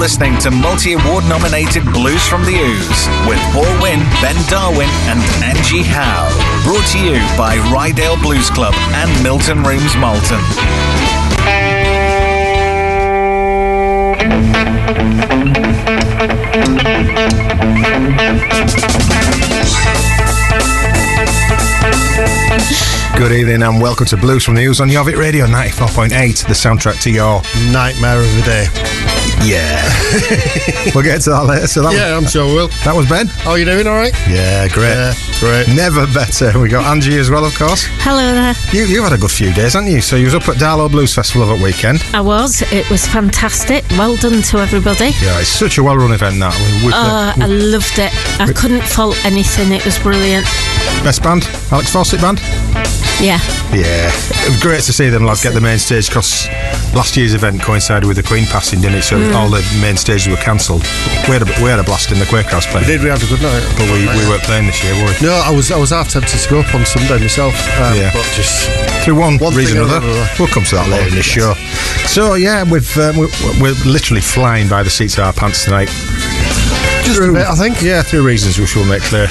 listening to multi award nominated Blues from the Ouse with Paul Winn, Ben Darwin, and Angie Howe. Brought to you by Ryedale Blues Club and Milton Rooms Malton. Good evening and welcome to Blues from the Ouse on Jorvik Radio 94.8, the soundtrack to your nightmare of the day. Yeah. we'll get to that later. So that Yeah, I'm sure we will. That was Ben. How are you doing? All right? Yeah, great. Yeah, great. Never better. We got Angie as well, of course. Hello there. You you had a good few days, haven't you? So you was up at Darlow Blues Festival over weekend. I was. It was fantastic. Well done to everybody. Yeah, it's such a well-run event. That we, we, Uh, I loved it. I couldn't fault anything. It was brilliant. best band, Alex Fawcett band. Yeah. Yeah, it great to see them lads get the main stage because last year's event coincided with the Queen passing, didn't it? So Mm. all the main stages were cancelled. We had a we had a blast in the Quaker House playing, Did we have a good night? but we, we weren't playing this year, were we? No, I was I was half tempted to go up on Sunday myself. Um, Yeah. But just Through one, One reason or or another. another. We'll come to that later in the show. So yeah, we've um, we're, we're literally flying by the seats of our pants tonight. Bit, I think. Yeah, through reasons which we'll make clear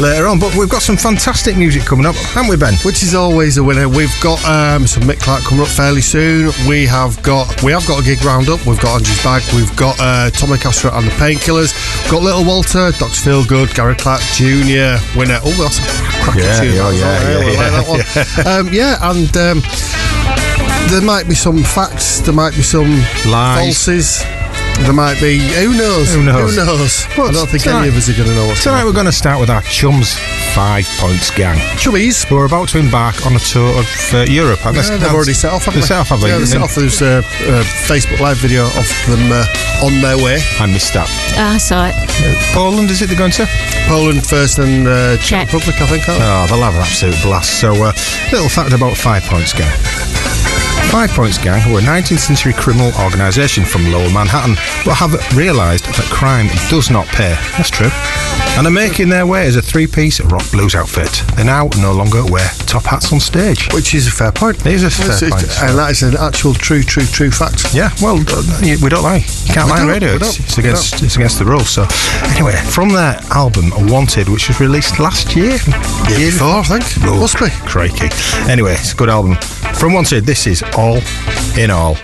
later on. But we've got some fantastic music coming up, haven't we, Ben? Which is always a winner. We've got um, some Mick Clarke coming up fairly soon. We have got we have got a gig roundup. We've got Angie's bag. We've got uh, Tommy Castro and the Painkillers. Got Little Walter, Dr. Feelgood, Gary Clark Jr. Winner. Oh, that's a cracking Yeah, tune. yeah, yeah, yeah, I like that one. Um, yeah, and um, there might be some facts. There might be some Lies. falses. There might be. Who knows? Who knows? Who knows? Well, I don't think tonight- any of us are going to know what's Tonight we're going to start with our Chums Five Points Gang. Chubbies. who are about to embark on a tour of uh, Europe. Yeah, they've already set off, haven't They set off, have they? Yeah, they set off. There's a, a Facebook Live video of them uh, on their way. I missed that. I saw it. Poland, is it they're going to? Poland first and uh, Czech Czech. Republic, I think. aren't they? Oh, they'll have an absolute blast. So, uh, little fact about Five Points Gang. Five Points Gang were a 19th century criminal organisation from Lower Manhattan, but have realised that crime does not pay. That's true. And are making their way as a three piece rock blues outfit. They now no longer wear top hats on stage. Which is a fair point. It is a fair It's- it's- point, so- And that is an actual true, true, true fact. Yeah, well, uh, we don't lie. You can't We lie on radio. It's, it's against it's against the rules. So, anyway, from their album Wanted, which was released last year, Year before, I think. Oh, Must be. crikey. Anyway, it's a good album. From Wanted, this is All in All.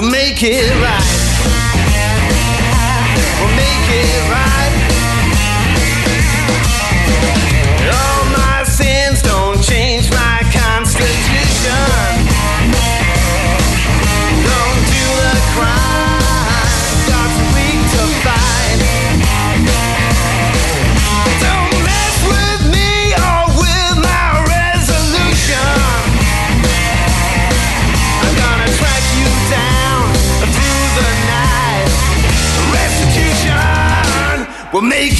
Will make it right We'll make it right.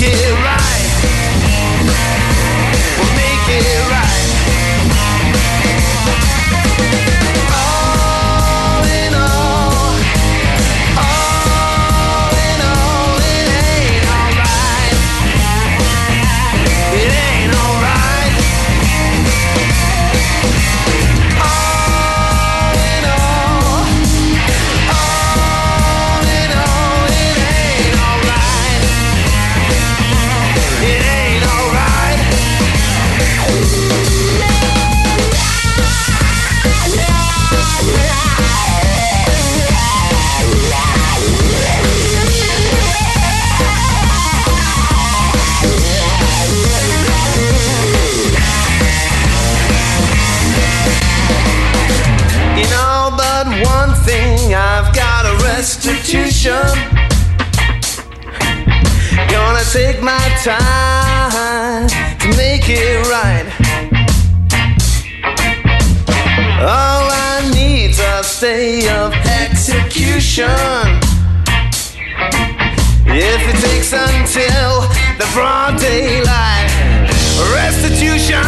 Will make take my time to make it right. All I need's a stay of execution. If it takes until the broad daylight, restitution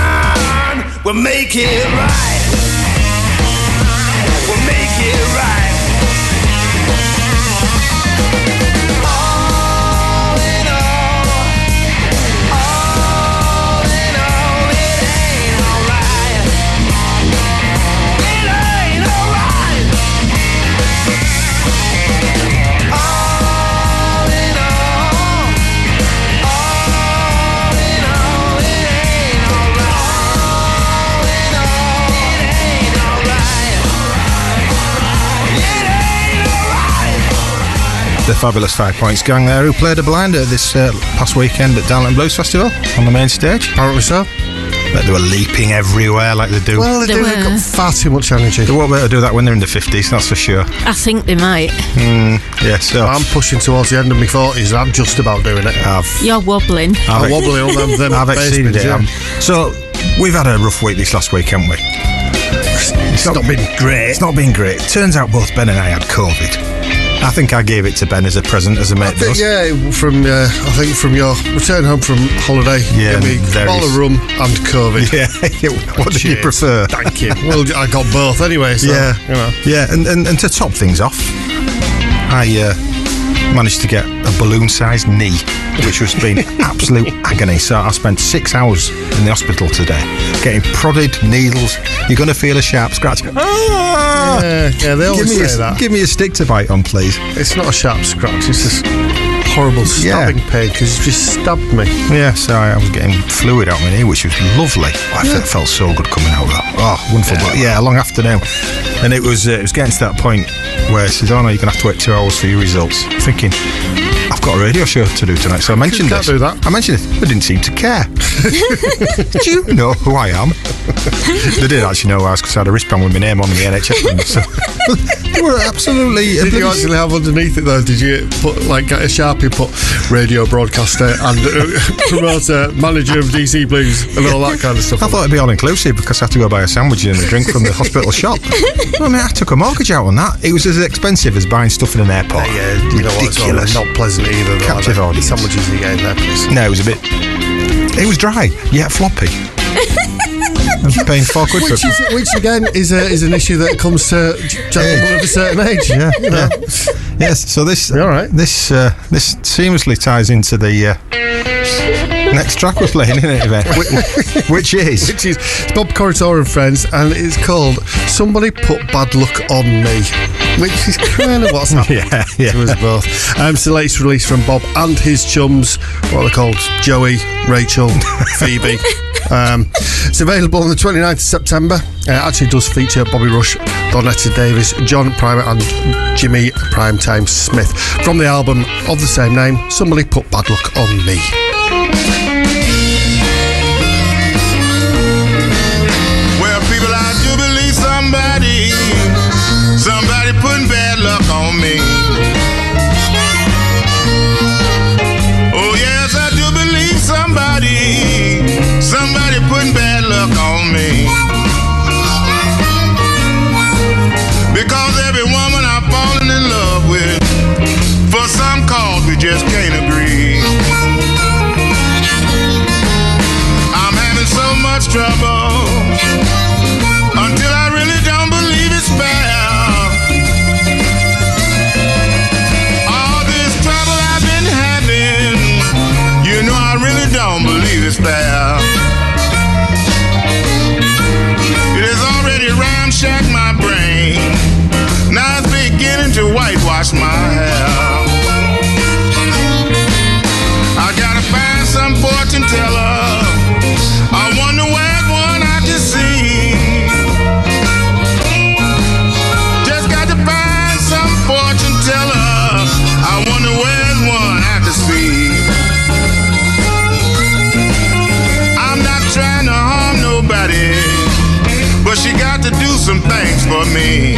will make it right. The fabulous Five Points Gang there, who played a blinder this uh, past weekend at Darlington Blues Festival on the main stage. Apparently so. But they were leaping everywhere like they do. Well, they They do. They've got far too much energy. they won't be able to do that when they're in the 50s, that's for sure. I think they might. Yeah, so I'm pushing towards the end of my 40s and I'm just about doing it. I've, You're wobbling. I've, I'm wobbling on them, them I've exceeded it. yeah. So we've had a rough week this last week, haven't we? It's not been great. It's not been great. Turns out both Ben and I had COVID. I think I gave it to Ben as a present, as a mate think, does. yeah, from uh, I think from your return home from holiday, Yeah, give me very bottle of rum and COVID. Yeah. what do you prefer? Thank you. Well, I got both anyway. So, yeah, you know. yeah, and, and and to top things off, I uh, managed to get a balloon-sized knee, which has been absolute agony. So I spent six hours in the hospital today, getting prodded, needles. You're going to feel a sharp scratch. Ah! Yeah, yeah, they always give me say a, that. Give me a stick to bite on, please. It's not a sharp scratch. It's just horrible stabbing pain because you just stabbed me. Yeah, so I, I was getting fluid out my knee, which was lovely. I felt, felt so good coming out of that. Oh, wonderful. But yeah, a long afternoon, and it was uh, it was getting to that point where it says, "Oh no, you're gonna have to wait two hours for your results." Thinking, I've got a radio show to do tonight, so I mentioned Can't this. do that. I mentioned it. They didn't seem to care. do you know who I am? they did actually know who I was because I had a wristband with my name on the NHS. one, So they were absolutely. Did you oblivious. actually have underneath it though? Did you put like get a sharpie, put radio broadcaster and uh, promoter, manager of DC Blues and all that kind of stuff? I thought it'd be all inclusive because I had to go buy a sandwich and a drink from the hospital shop. I mean, I took a mortgage out on that. It was as expensive as buying stuff in an airport. yeah, you know what? It's all Ridiculous. not pleasant either. Though, Captive are they? audience. Sandwiches you get in there, please. No, it was a bit. It was dry, yet floppy. I'm paying four quid for Which, is, which again is a, is an issue that comes to gentlemen of a certain age. Yeah, you know. Yes, so this You all right? this uh, this seamlessly ties into the uh, next track we're playing, isn't it, Which, which is Which is Bob Corritore and Friends, and it's called "Somebody Put Bad Luck on Me," which is kind of what's happened yeah, yeah. to us both. Um, it's the latest release from Bob and his chums. What are they called? Joey, Rachel, Phoebe. Um, it's available on the 29th of September. Uh, it actually does feature Bobby Rush, Donetta Davis, John Primer, and Jimmy Primetime Smith from the album of the same name. Somebody put bad luck on me. Trouble until I really don't believe it's. All this trouble I've been having, you know I really don't believe it's. But she got to do some things for me.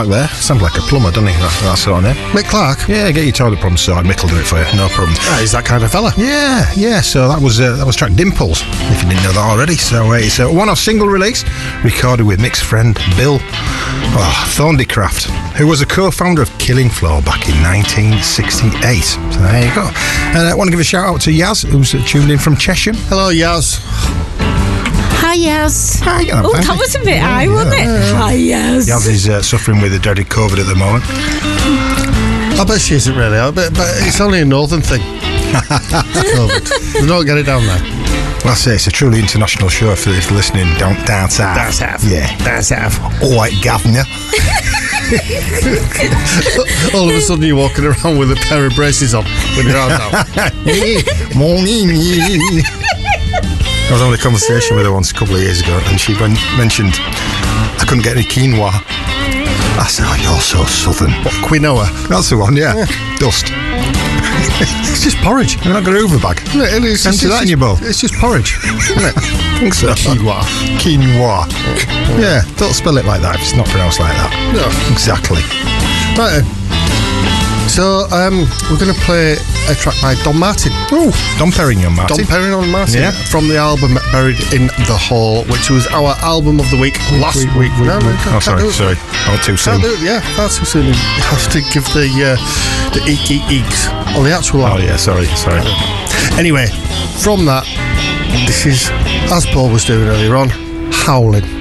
Clarke there. Sounds like a plumber, doesn't he? That, that sort of name. Mick Clarke. Yeah, get your toilet problems sorted. Mick will do it for you. No problem. Ah, he's that kind of fella. Yeah, yeah. So that was uh, that was track Dimples. If you didn't know that already, so uh, it's a one-off single release recorded with Mick's friend Bill oh, Thorndycraft, who was a co-founder of Killing Floor back in 1968. So there you go. And I want to give a shout out to Yaz, who's uh, tuned in from Cheshire. Hello, Yaz. Hi, yes. Hi, yeah, Oh, that was a bit high, wasn't it? Hi, yes. Yaz is uh, suffering with the dreaded COVID at the moment. I bet she isn't really. I bet, but it's only a northern thing. COVID. They don't get it down there. Well, I say it's a truly international show for if you're listening down, down south. Down south. Yeah. Down south. All right, governor. All of a sudden you're walking around with a pair of braces on with your arms out. Morning. I was having a conversation with her once a couple of years ago, and she men- mentioned I couldn't get any quinoa. I said, "Oh, you're so southern." What, quinoa? That's the one, yeah. Dust. It's just porridge. You're not got a Hoover bag. It's, Empty it's that in just- your bowl. It's just porridge, isn't it? I think so. Quinoa. Quinoa. Yeah, don't spell it like that if it's not pronounced like that. No. Exactly. Right. So um, we're going to play a track by Dom Martin. Oh, Dom Perignon, Martin. Dom Perignon Martin Yeah. from the album Buried in the Hail, which was our album of the week last week. No, no, can't- oh, sorry, it. sorry. Went too soon. It, yeah, far too soon. You have to give the uh, the eek eek eeks on the actual Oh, yeah, sorry, sorry. Anyway, from that, this is, as Paul was doing earlier on, Howling.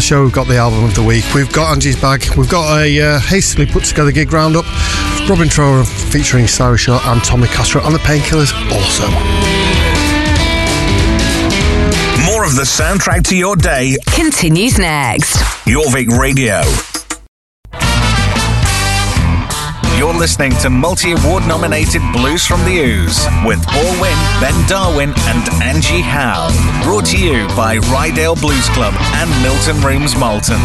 The next part of the show, we've got the album of the week. We've got Angie's bag. We've got a uh, hastily put together gig roundup. Robin Trower featuring Sari Schorr and Tommy Castro and the Painkillers also. More of the soundtrack to your day, Continues next. Your Jorvik Radio. Listening to multi award nominated Blues from the Ouse with Paul Winn, Ben Darwin, and Angie Howe. Brought to you by Ryedale Blues Club and Milton Rooms Malton.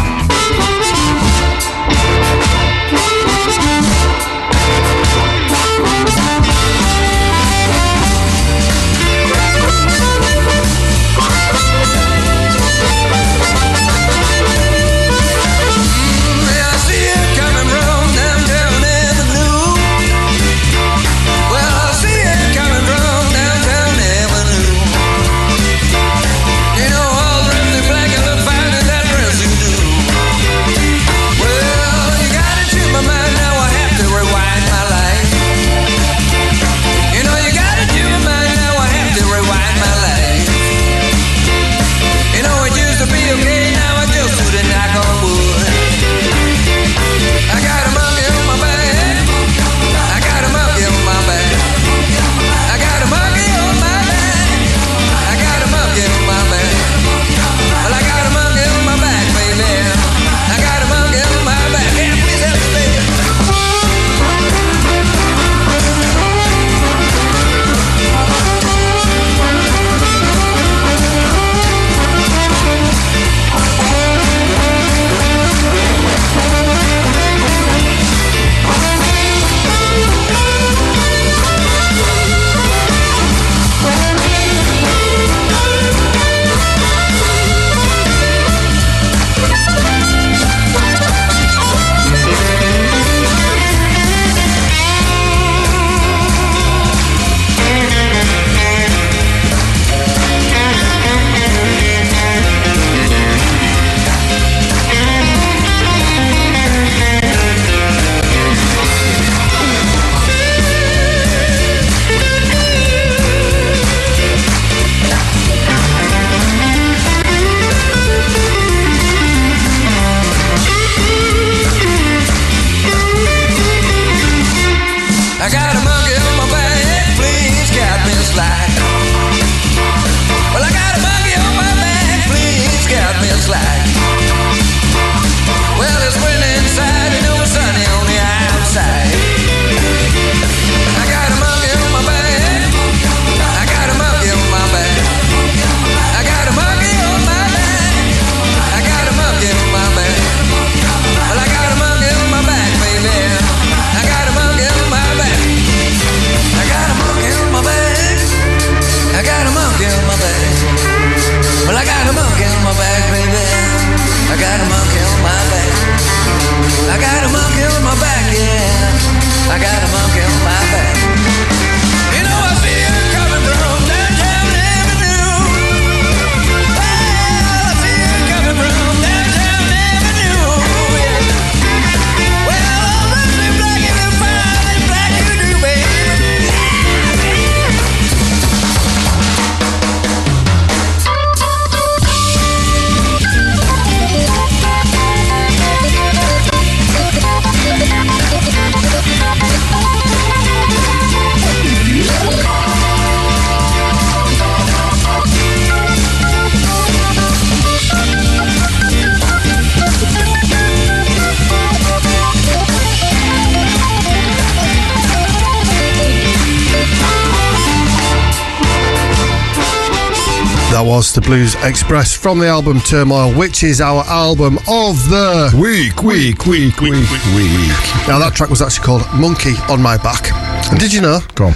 Blues Express from the album Turmoil, which is our album of the Week, week, week, week, week. Now that track was actually called Monkey on My Back. And did you know Go on.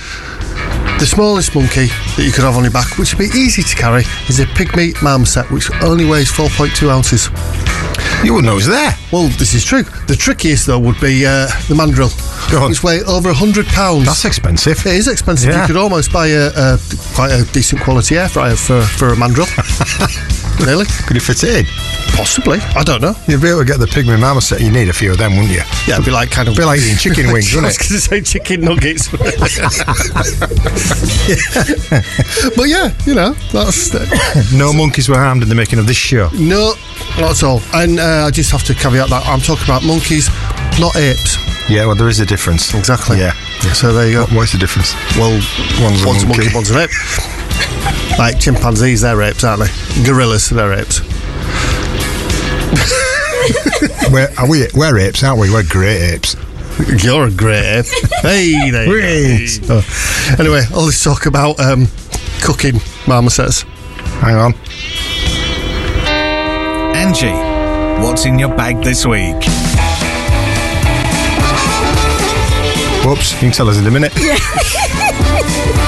the smallest monkey that you could have on your back, which would be easy to carry, is a pygmy marmoset, which only weighs 4.2 ounces. You wouldn't know it's there. Well, this is true. The trickiest though would be uh, the mandrill, Which weigh over 100 pounds. That's expensive. It is expensive. Yeah. You could almost buy a, a quite a decent quality air fryer for, for a mandrill. really? Could you fit it in? Possibly. I don't know. You'd be able to get the pygmy marmoset. You need a few of them, wouldn't you? Yeah, it'd be like kind of Be like eating chicken wings, I wouldn't was going to say chicken nuggets. but yeah, you know, that's No monkeys were harmed in the making of this show. no, not at all. And uh, I just have to caveat that I'm talking about monkeys, not apes. Yeah, well, there is a difference. Exactly. Yeah. So there you go. What's the difference? Well, One's a one's a monkey, monkey. one's an ape. like chimpanzees, they're apes, aren't they? Gorillas, they're apes. We're, are we, we're apes, aren't we? We're great apes. You're a great ape. hey, there you Great. go. Oh. Anyway, all this talk about um, cooking marmosets. Hang on. Angie, what's in your bag this week? Whoops, you can tell us in a minute. Keep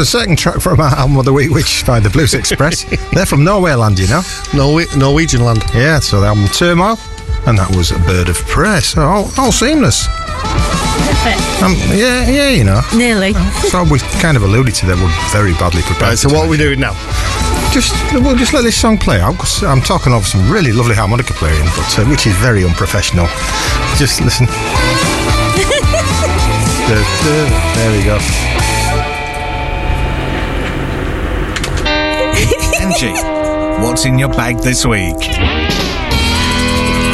And that second track from our album of the week, which is by the Blues Express. They're from Norway land, you know. Norwe- Norwegian land. Yeah, so the album Turmoil, and that was a Bird of Prey. So all, all seamless. Um, yeah, yeah, you know. Nearly. So we kind of alluded to that we're very badly prepared. Right, so what are we doing now? Just we'll just let this song play out. 'cause I'm talking over some really lovely harmonica playing, but uh, which is very unprofessional. Just listen. Da, da, there we go. Angie, what's in your bag this week?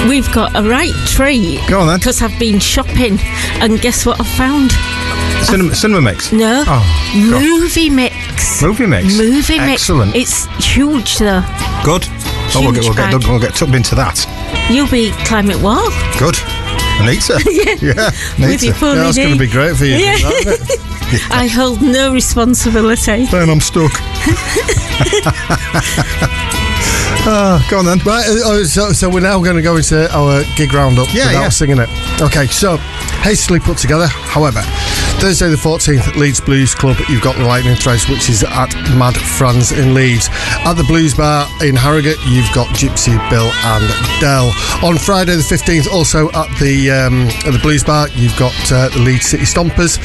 We've got a right treat. Go on then. Because I've been shopping, and guess what I found? Cinema, cinema mix. No. Oh, God. Movie mix. Movie mix. Movie mix. Excellent. It's huge though. Good. Oh, we'll get, we'll, get, bag. we'll get tucked into that. You'll be climate wall. Good. Anita. yeah. With your Anita. Yeah, that's going to be great for you. Yeah. that, isn't it? I hold no responsibility. Then I'm stuck. Ah, go on then. Right, uh, oh, so, so we're now going to go into our gig roundup Yeah, without yeah. singing it. Okay, so hastily put together. However, Thursday the 14th, Leeds Blues Club, you've got the Lightning Threads, which is at Mad Franz in Leeds. At the Blues Bar in Harrogate, you've got Gypsy, Bill, and Dell. On Friday the 15th, also at the um, at the Blues Bar, you've got uh, the Leeds City Stompers.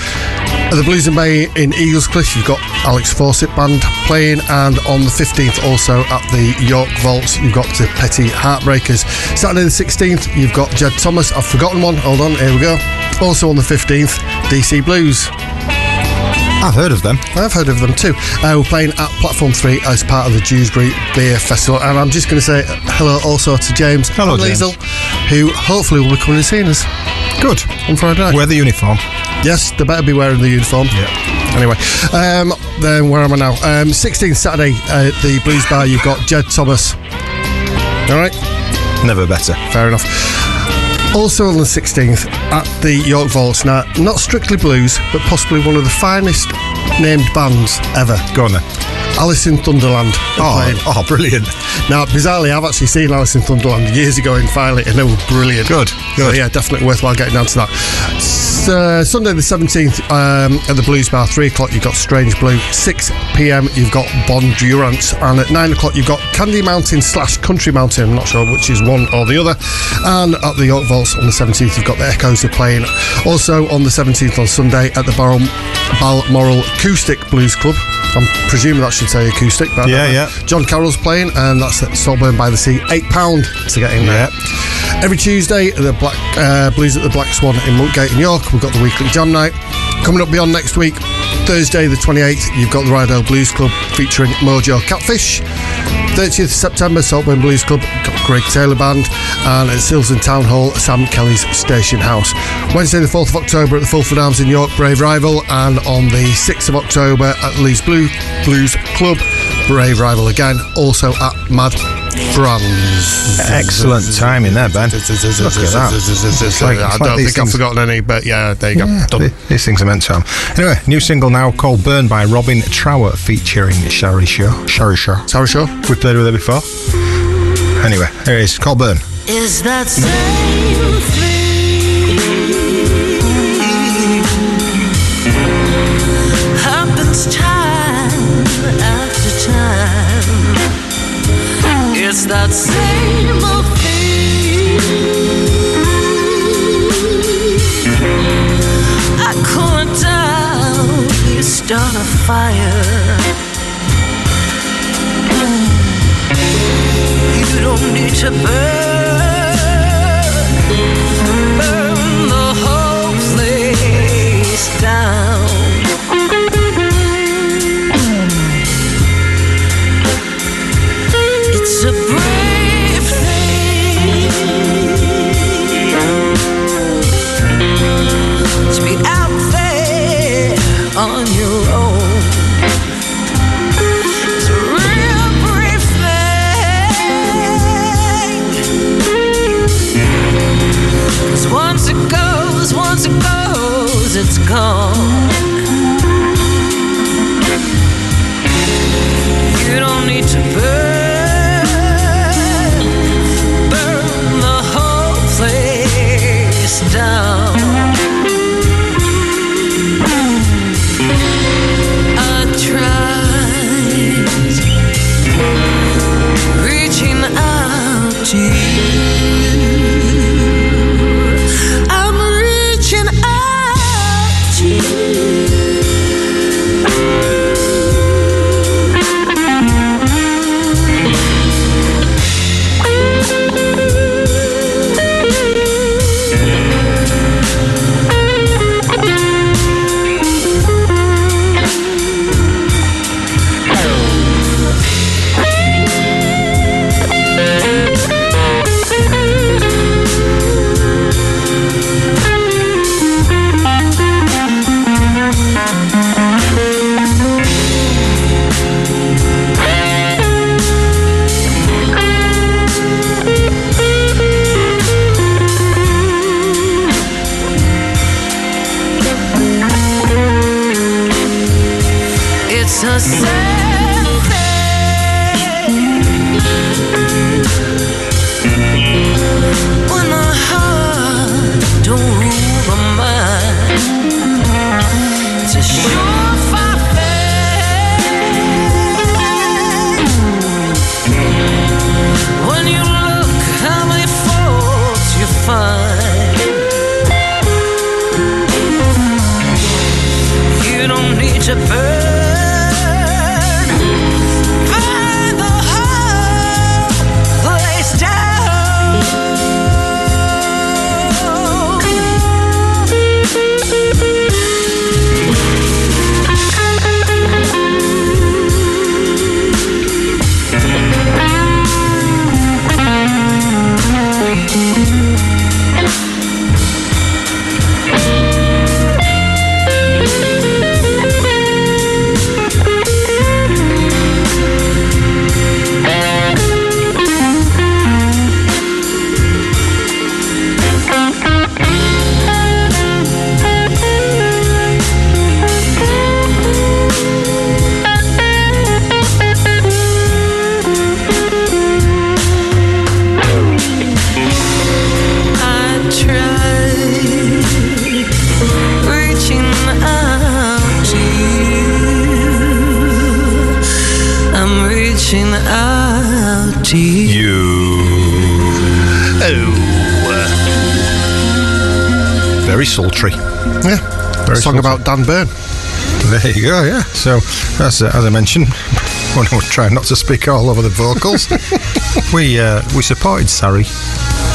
At the Blues and Bay in Eaglescliffe, you've got Alex Fawcett Band playing, and on the 15th, also at the York Vaults, you've got the Petty Heartbreakers. Saturday the 16th, you've got Jed Thomas. I've forgotten one. Hold on, here we go. Also on the 15th, DC Blues. I've heard of them. I've heard of them too. Uh, we're playing at Platform 3 as part of the Dewsbury Beer Festival. And I'm just going to say hello also to James Hello, and James. Liesl, who hopefully will be coming and seeing us Good. on Friday night. Wear the uniform. Yes, they better be wearing the uniform. Yeah. Anyway, um, then where am I now? Um, 16th Saturday at the Blues Bar, you've got Jed Thomas. All right, Never better. fair enough. Also on the 16th at the York Vaults. Now, not strictly blues, but possibly one of the finest named bands ever. Go on then. Alice in Thunderland. Oh, oh, brilliant. Now, bizarrely, I've actually seen Alice in Thunderland years ago in Filey, and they were brilliant. Good, So, yeah, definitely worthwhile getting down to that. S- uh, Sunday the 17th um, at the Blues Bar, 3 o'clock, you've got Strange Blue. 6 pm, you've got Bon Durant. And at 9 o'clock, you've got Candy Mountain slash Country Mountain. I'm not sure which is one or the other. And at the York Vaults on the 17th, you've got the Echoes are playing. Also on the 17th on Sunday at the Balmoral Acoustic Blues Club. I'm presuming that should say acoustic, but Yeah, yeah. John Carroll's playing, and that's at Saltburn by the Sea. £8 to get in there. Every Tuesday, the Black uh, Blues at the Black Swan in Monkgate in York, we've got the weekly jam night. Coming up beyond next week, Thursday the 28th, you've got the Ryedale Blues Club featuring Mojo Catfish. 30th September, Saltburn Blues Club, Greg Taylor Band, and at Silson Town Hall, Sam Kelly's Station House. Wednesday, the 4th of October, at the Fulford Arms in York, Brave Rival, and on the 6th of October at Leeds Blue Blues Club, Brave Rival again, also at Mad Franz. Excellent timing there, Ben. Look at that. It's like- I it's like don't these think I've forgotten any, but yeah, there you go. Yeah, Done. these things are meant to have. Anyway, new single now called Burn by Robin Trower featuring Sari Schorr. Sari Schorr. Sarah Shaw. We played with her before. Anyway, here it is. Called Burn. Is that same That same old thing. I cool down, you start a fire. You don't need to burn it goes, once it goes, it's gone. You don't need to burn, Dan Byrne. There you go, yeah. So, as, uh, as I mentioned, when I was trying not to speak all over the vocals, we uh, we supported Sari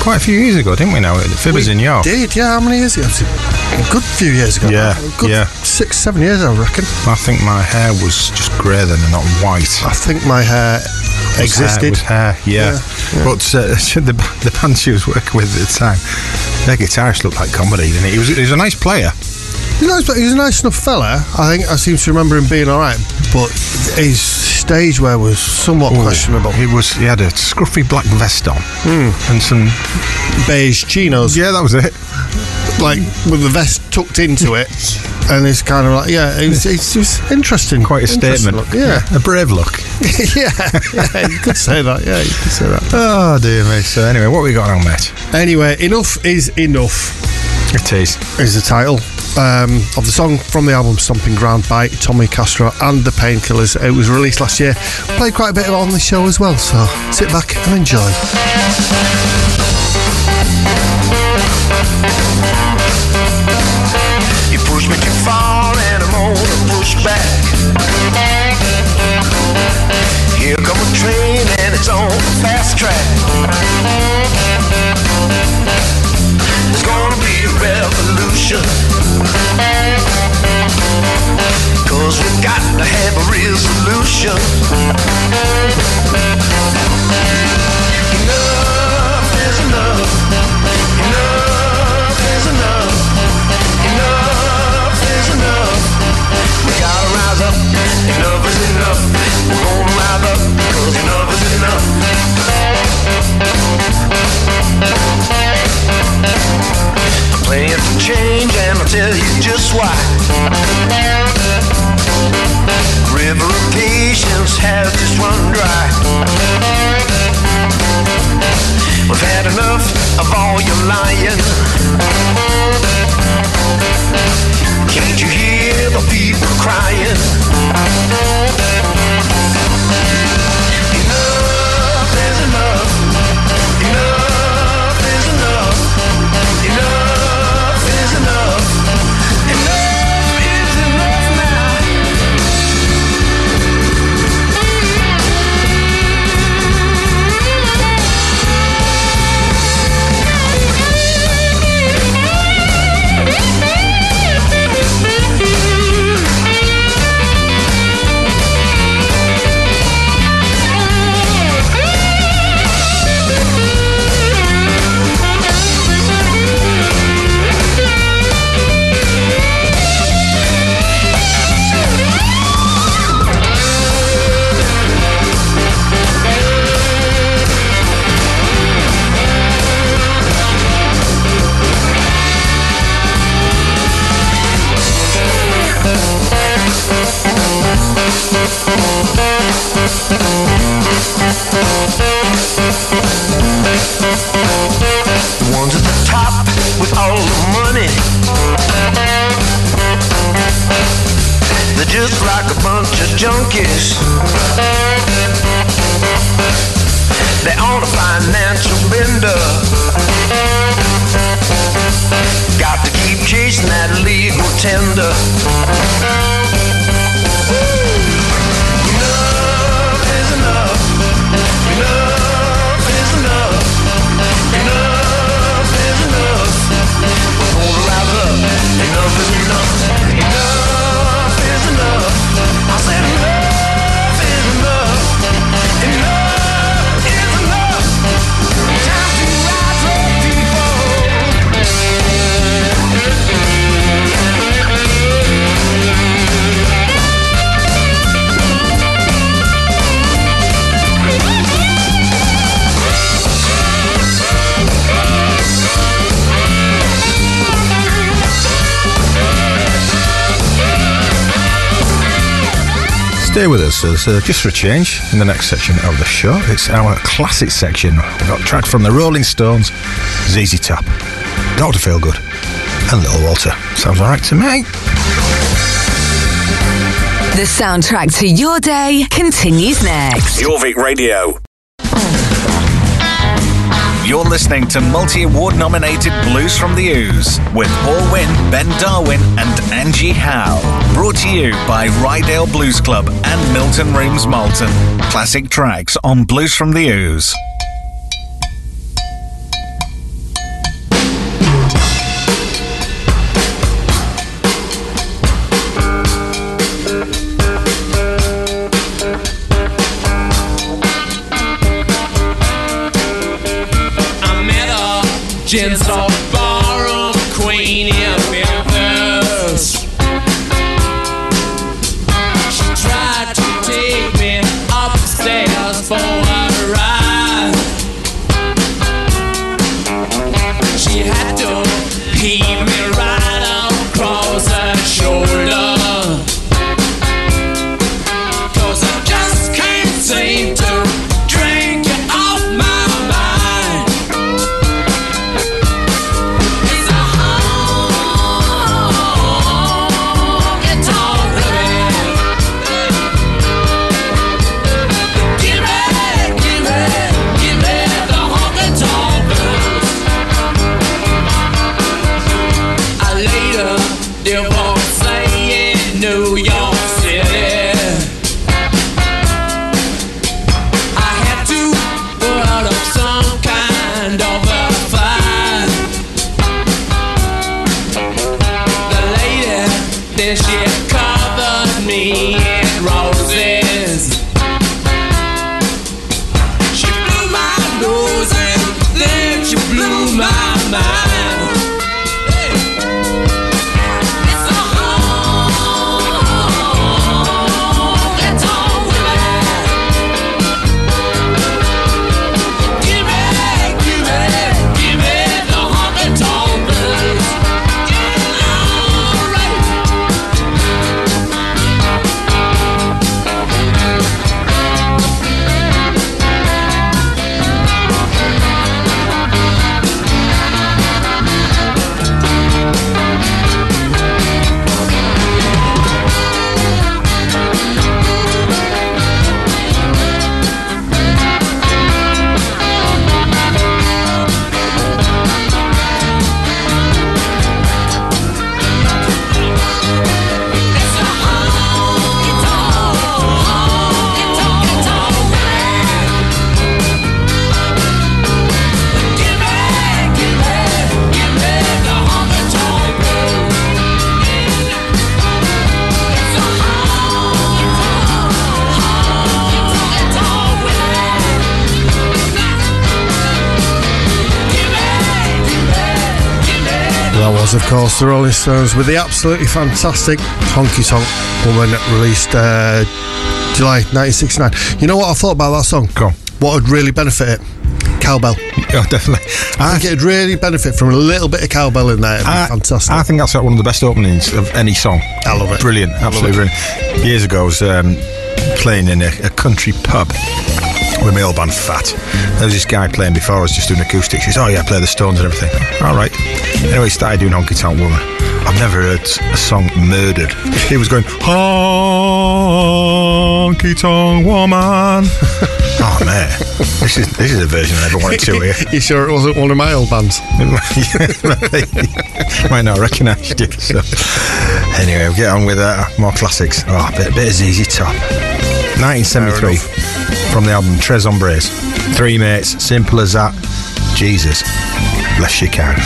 quite a few years ago, didn't we now? At Fibbers in York. Did, yeah. How many years ago? A good few years ago. Yeah, yeah. Six, seven years, I reckon. I think my hair was just grey then and not white. I think my hair existed. Hair, hair, yeah. But uh, the, the band she was working with at the time, their guitarist looked like comedy, didn't he? He was, he was a nice player. He's a nice, he's a nice enough fella. I think I seem to remember him being all right, but his stage wear was somewhat questionable. He was. He had a scruffy black vest on hmm. and some. Beige chinos, Yeah, that was it. like with the vest tucked into it, and it's kind of like, yeah, it was, it was interesting. Quite a statement. look, Yeah, a brave look. yeah, yeah, you could say that. Yeah, you could say that. Oh dear me. So anyway, what we got on, mate? Anyway, enough is enough. It is. is the title um, of the song from the album Stomping Ground by Tommy Castro and the Painkillers. It was released last year. Played quite a bit on the show as well, so sit back and enjoy. You push me and I'm push back. Here come a train and it's on the fast track. There's gonna be a revolution. Cause we've got to have a resolution. Enough us uh, just for a change in the next section of the show. It's our classic section. We've got a track from the Rolling Stones, ZZ Top, Dr. Feelgood, and Little Walter. Sounds all right to me. The soundtrack to your day continues next. Jorvik Radio. You're listening to multi award nominated Blues from the Ouse with Paul Winn, Ben Darwin, and Angie Howe. Brought to you by Ryedale Blues Club and Milton Rooms Malton. Classic tracks on Blues from the Ouse. I was, the Rolling Stones with the absolutely fantastic Honky Tonk Woman released uh, July 1969. You know what I thought about that song? Go on. What would really benefit it? Cowbell. Yeah, definitely. I think it'd really benefit from a little bit of cowbell in there. It'd be I, fantastic. I think that's like one of the best openings of any song. I love it. Brilliant, absolutely brilliant. Years ago, I was um, playing in a, a country pub with my old band Fat. There was this guy playing before us just doing acoustics. He says, "Oh yeah, I play the Stones and everything." All right. Anyway, he started doing Honky Tonk Woman. I've never heard a song murdered. He was going Honky Tonk Woman. oh man, this is this is a version I never wanted to hear. you sure it wasn't one of my old bands? Might not recognise you. So. Anyway, we'll get on with uh, more classics. Oh, a bit, bit of ZZ Top. 1973 from the album Tres Hombres. Three mates, simple as that. Jesus, bless Chicago.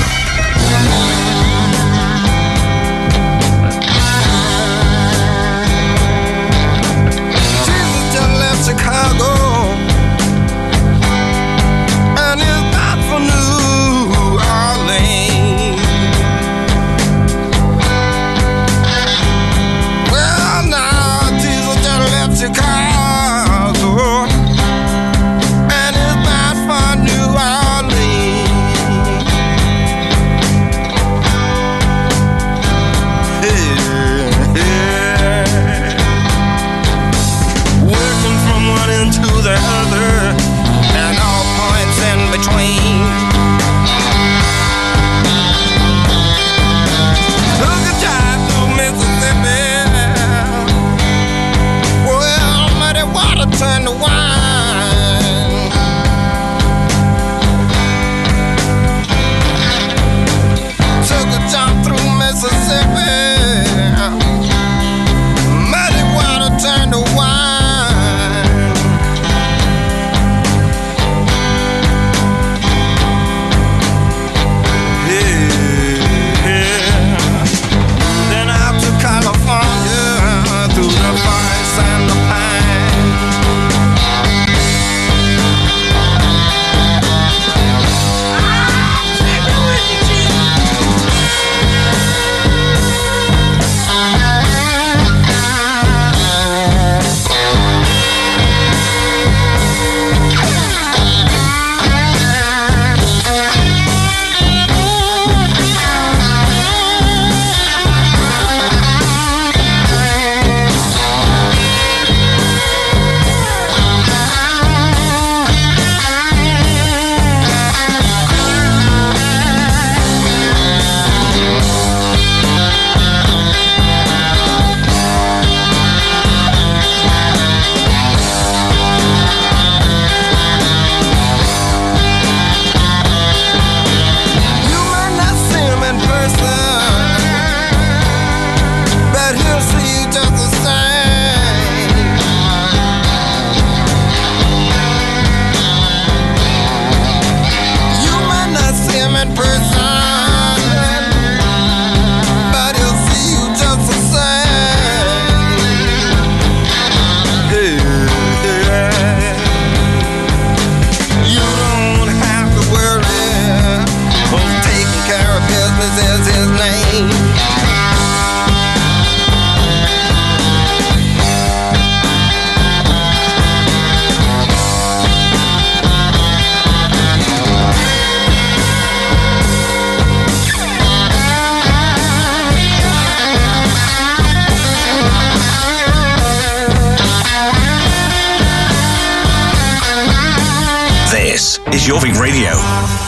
Jorvik Radio.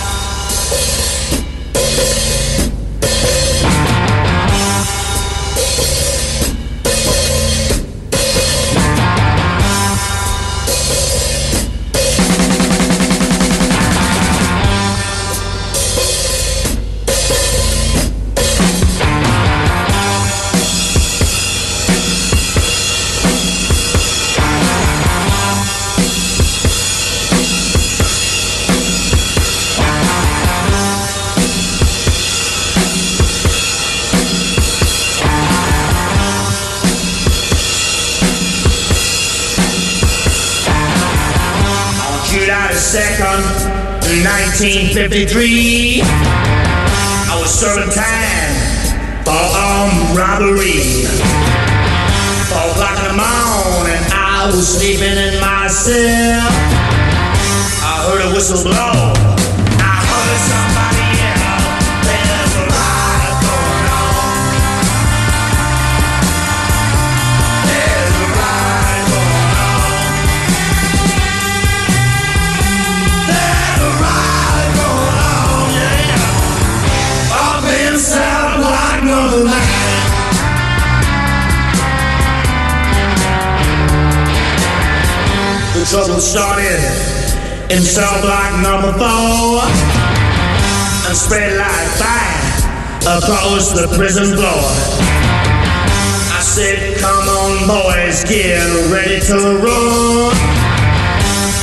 1953, I was serving time for armed robbery. Four o'clock in the morning, I was sleeping in my cell. I heard a whistle blow. Trouble started in cell block number four and spread like fire across the prison floor. I said, come on, boys, get ready to run.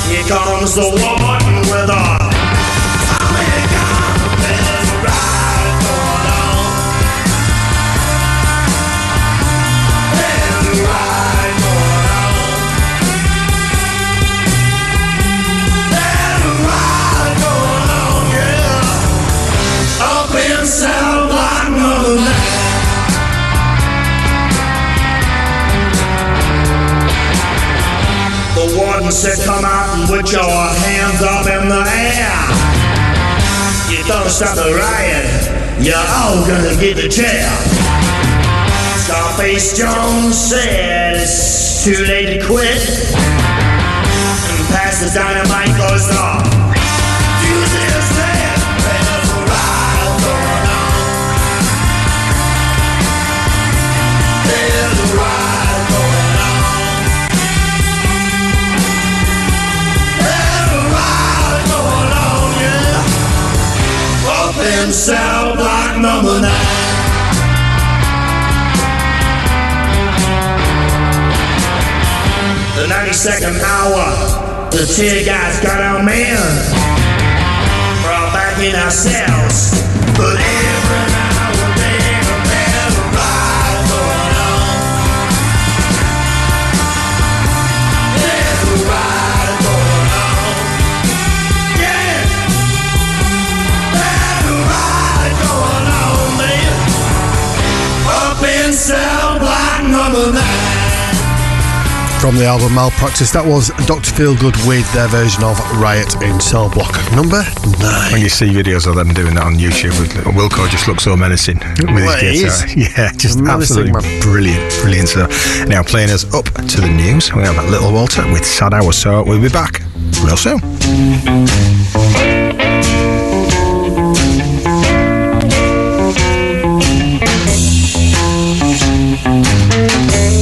Here comes the warden with a Said, come out and put your hands up in the air. You don't stop the riot, you're all gonna get the chair. Scarface Jones said it's too late to quit. And pass the dynamite cause the in cell block number nine. The 92nd hour, the tear guys got our man. Brought back in our cells. But From the album Malpractice, that was Dr. Feelgood with their version of Riot in Cell Block number nine. When you see videos of them doing that on YouTube, Wilco just looks so menacing with Well, his guitar. Yeah, just Menacing, absolutely brilliant, brilliant stuff. Now, playing us up to the news, we have Little Walter with Sad Hours, so we'll be back real soon. Thank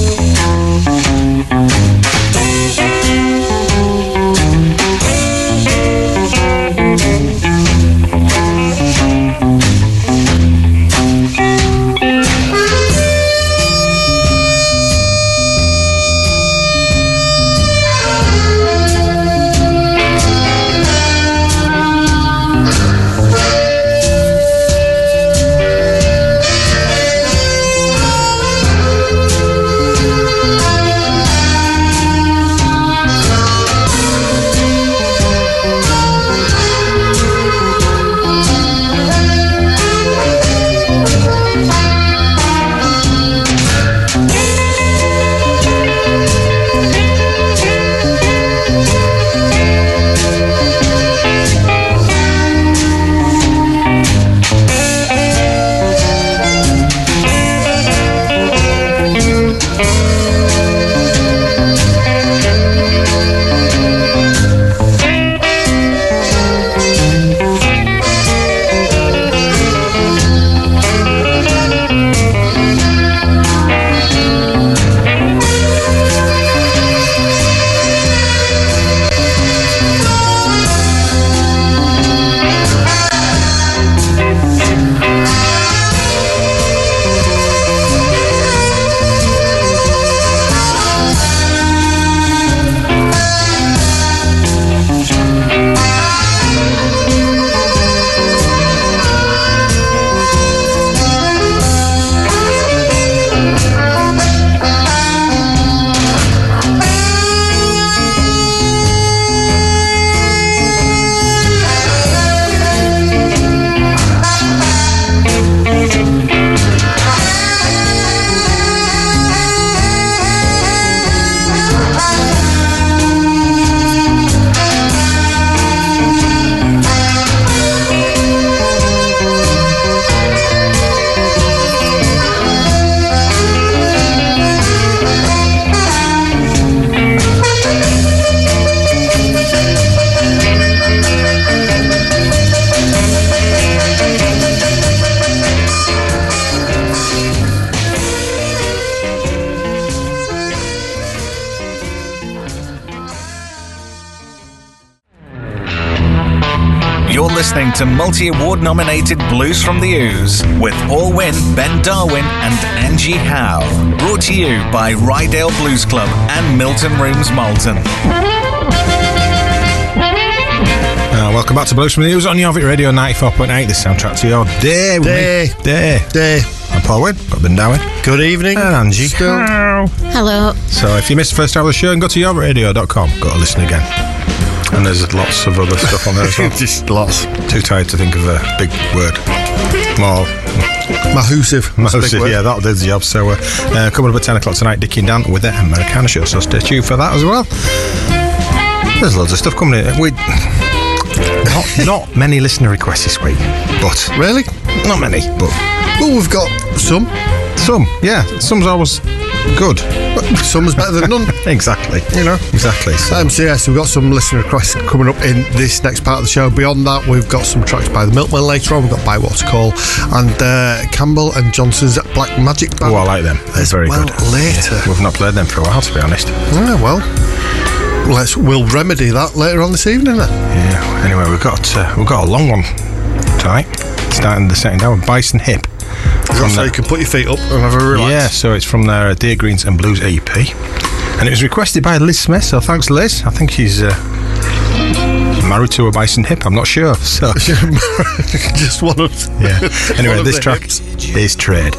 listening to multi award nominated Blues from the Ouse with Paul Winn, Ben Darwin, and Angie Howe. Brought to you by Ryedale Blues Club and Milton Rooms Malton. Uh, welcome back to Blues from the Ouse on Jorvik Radio 94.8, the soundtrack to your day. with Day. Day. Day. I'm Paul Winn, got Ben Darwin, Good evening. and Angie. Still. Hello. So if you missed the first hour of the show, and go to jorvikradio.com, got to listen again. And there's lots of other stuff on there as well. Just lots. Too tired to think of a big word. More Mahusive. That's a big Massive, word. yeah, that'll do the job. So, uh, uh, coming up at 10 o'clock tonight, Dickie and Dan with the Americana show. So, stay tuned for that as well. There's loads of stuff coming in. We, not, not many listener requests this week, but Really? not many, but Well, we've got some. some. Yeah, some's always good. Some's better than none. exactly. You know, exactly. So, Um, so yes, we've got some listener requests coming up in this next part of the show. Beyond that, we've got some tracks by the Milkman later on. We've got Bywater Call and uh, Campbell and Johnston's Black Magic Band. oh, I like them. They're very well good. later. Yeah, we've not played them for a while, to be honest. Yeah, well, let's we'll remedy that later on this evening. Then. Yeah. Anyway, we've got uh, we've got a long one tonight. Starting the second hour, Bison Hip. From so the- you can put your feet up and have a relax. Yeah, so it's from their uh, Dear Greens and Blues EP. And it was requested by Liz Smith, so thanks, Liz. I think she's uh, married to a bison hip, I'm not sure. So, Just one of yeah. one Anyway, of this the track hips. is Trade.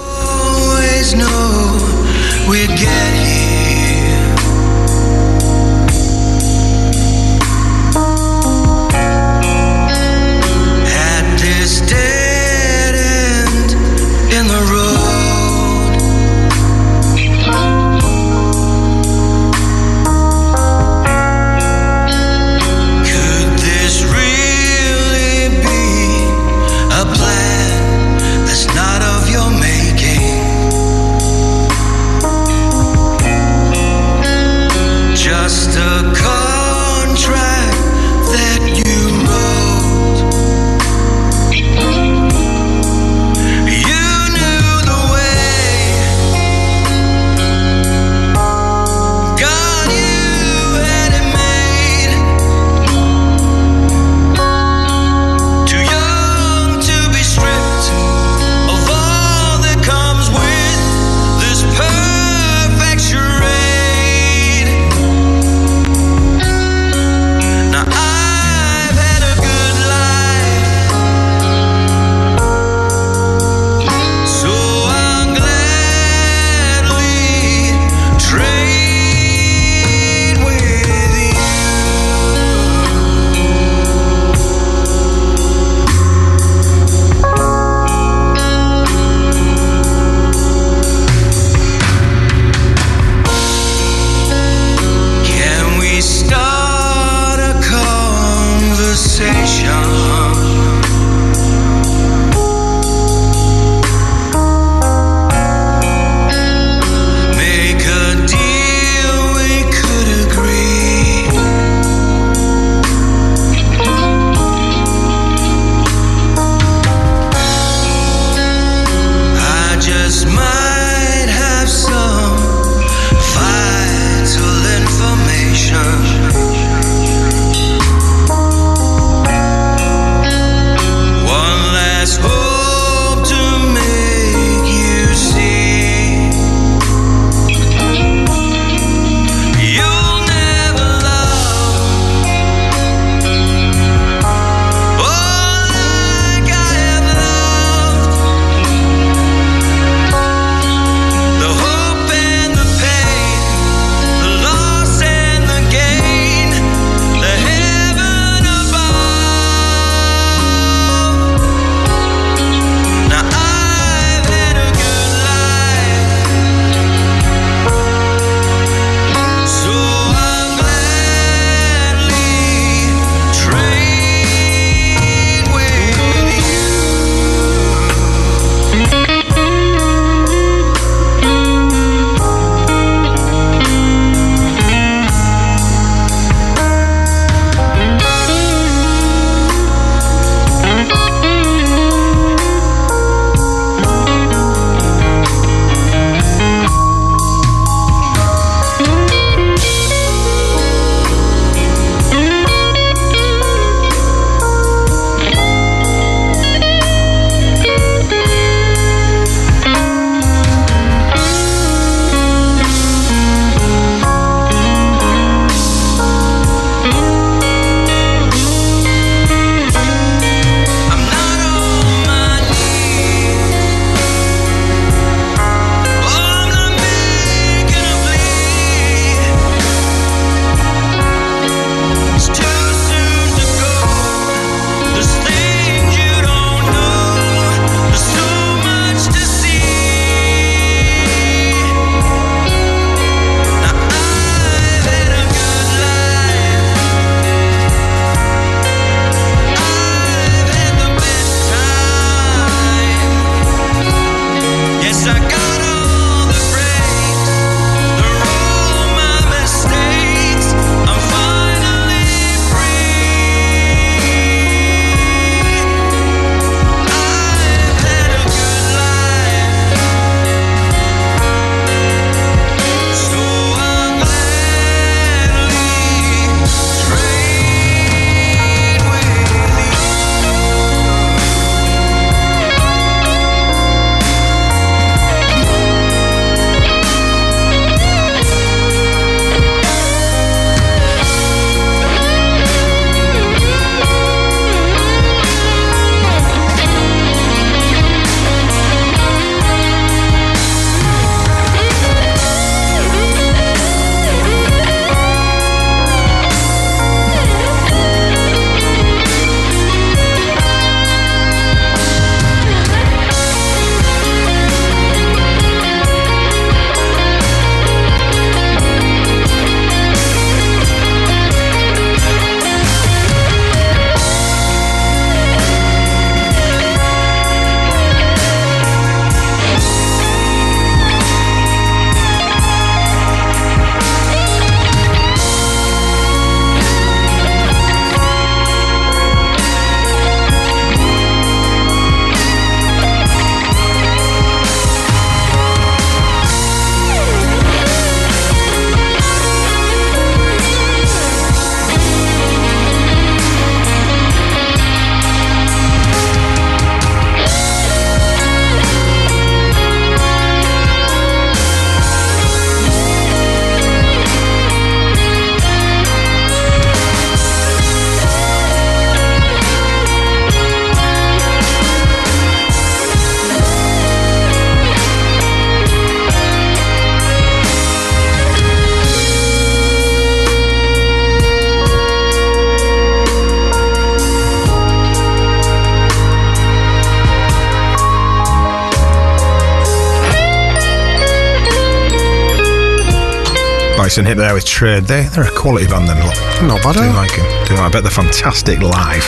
Nice. And hit there with Trade. They, they're a quality band, them lot. Not bad, Do eh? like 'em. Do like, I bet they're fantastic live.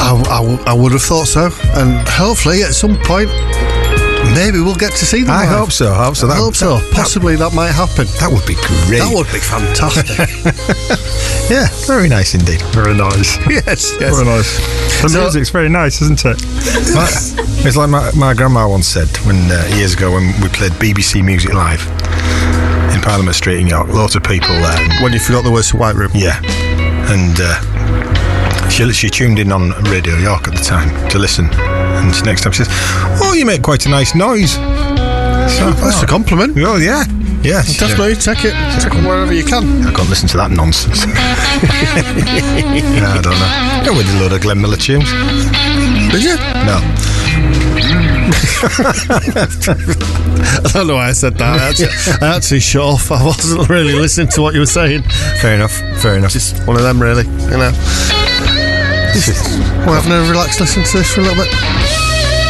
I, I, I would have thought so. And hopefully at some point, maybe we'll get to see them. I live. hope so. I hope so. I That- hope so. that- Possibly that might happen. That would be great. That would be fantastic. Yeah, very nice indeed. Very nice. yes, yes. Very nice. The So- music's very nice, isn't it? My- it's like my, my grandma once said when uh, years ago when we played BBC Music Live in Parliament Street in York. Lots of people there. When you forgot the words to White Room. Yeah, and uh, she she tuned in on Radio York at the time to listen. And next time she says, "Oh, you make quite a nice noise." So, That's a compliment. Oh yeah, yeah. Definitely take it, take it wherever you can. I can't listen to that nonsense. no, I don't know. Yeah, we did a load of Glenn Miller tunes. Did you? No. I don't know why I said that. I actually, I actually shut off. I wasn't really listening to what you were saying. Fair enough. Fair enough. Just one of them, really. You know. We're having a relaxed listen to this for a little bit.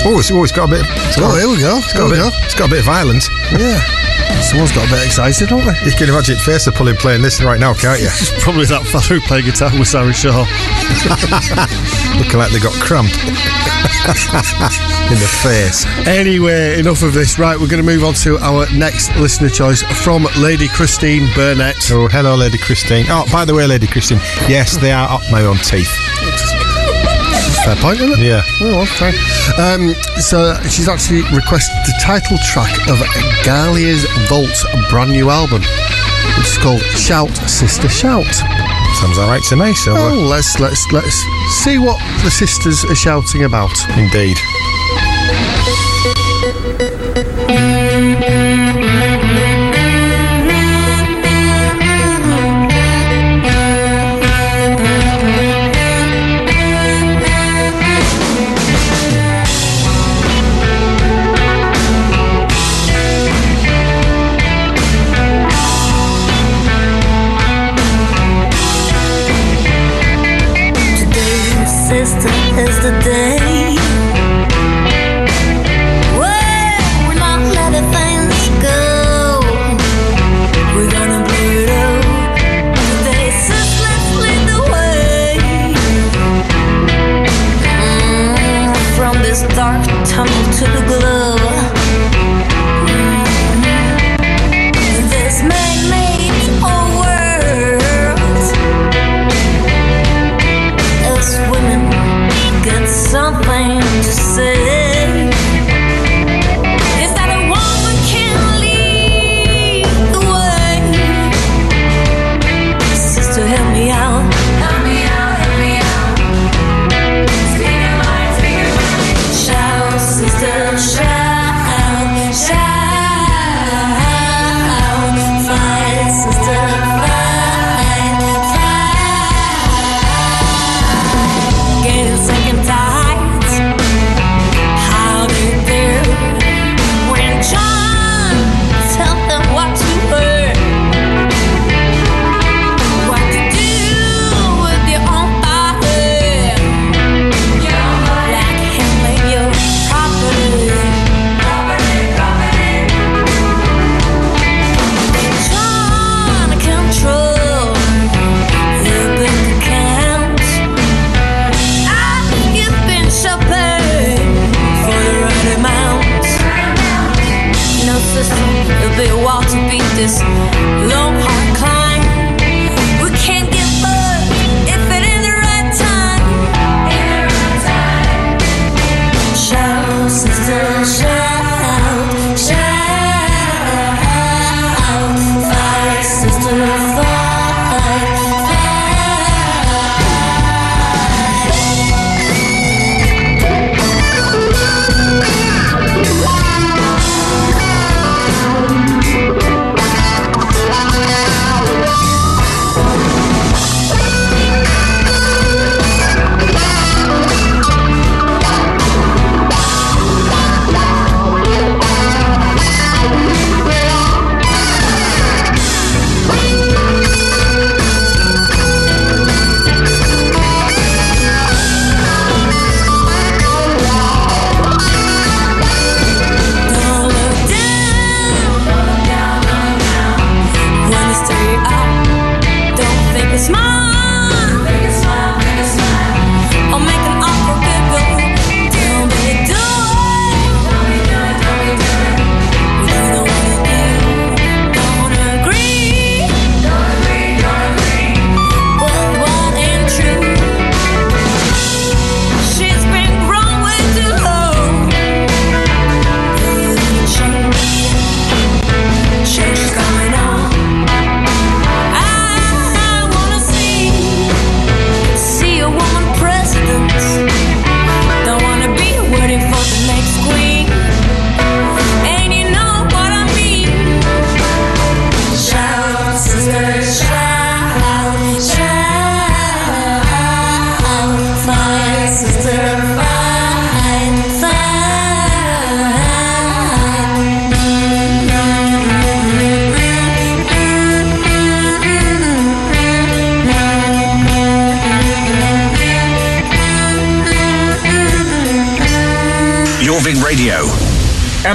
Oh, it's, oh, it's got a bit. It's got, Oh, here we go. it's got, a bit go. it's got a bit of violence. Yeah. Someone's got a bit excited, don't they? You can imagine Facer pulling playing this right now, can't you? It's probably that fellow who played guitar with Sari Schorr. Looking like they got cramp in the face. Anyway, enough of this. Right, we're going to move on to our next listener choice from Lady Christine Burnett. Oh, hello, Lady Christine. Oh, by the way, Lady Christine, yes, they are up my own teeth. Fair point, isn't it? Yeah. Oh, okay. Um, so she's actually requested the title track of Ghalia's Volt's brand new album, which is called Shout Sister Shout. Sounds all right to me. So, Oh, uh, let's let's let's see what the sisters are shouting about. indeed.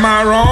Am I wrong?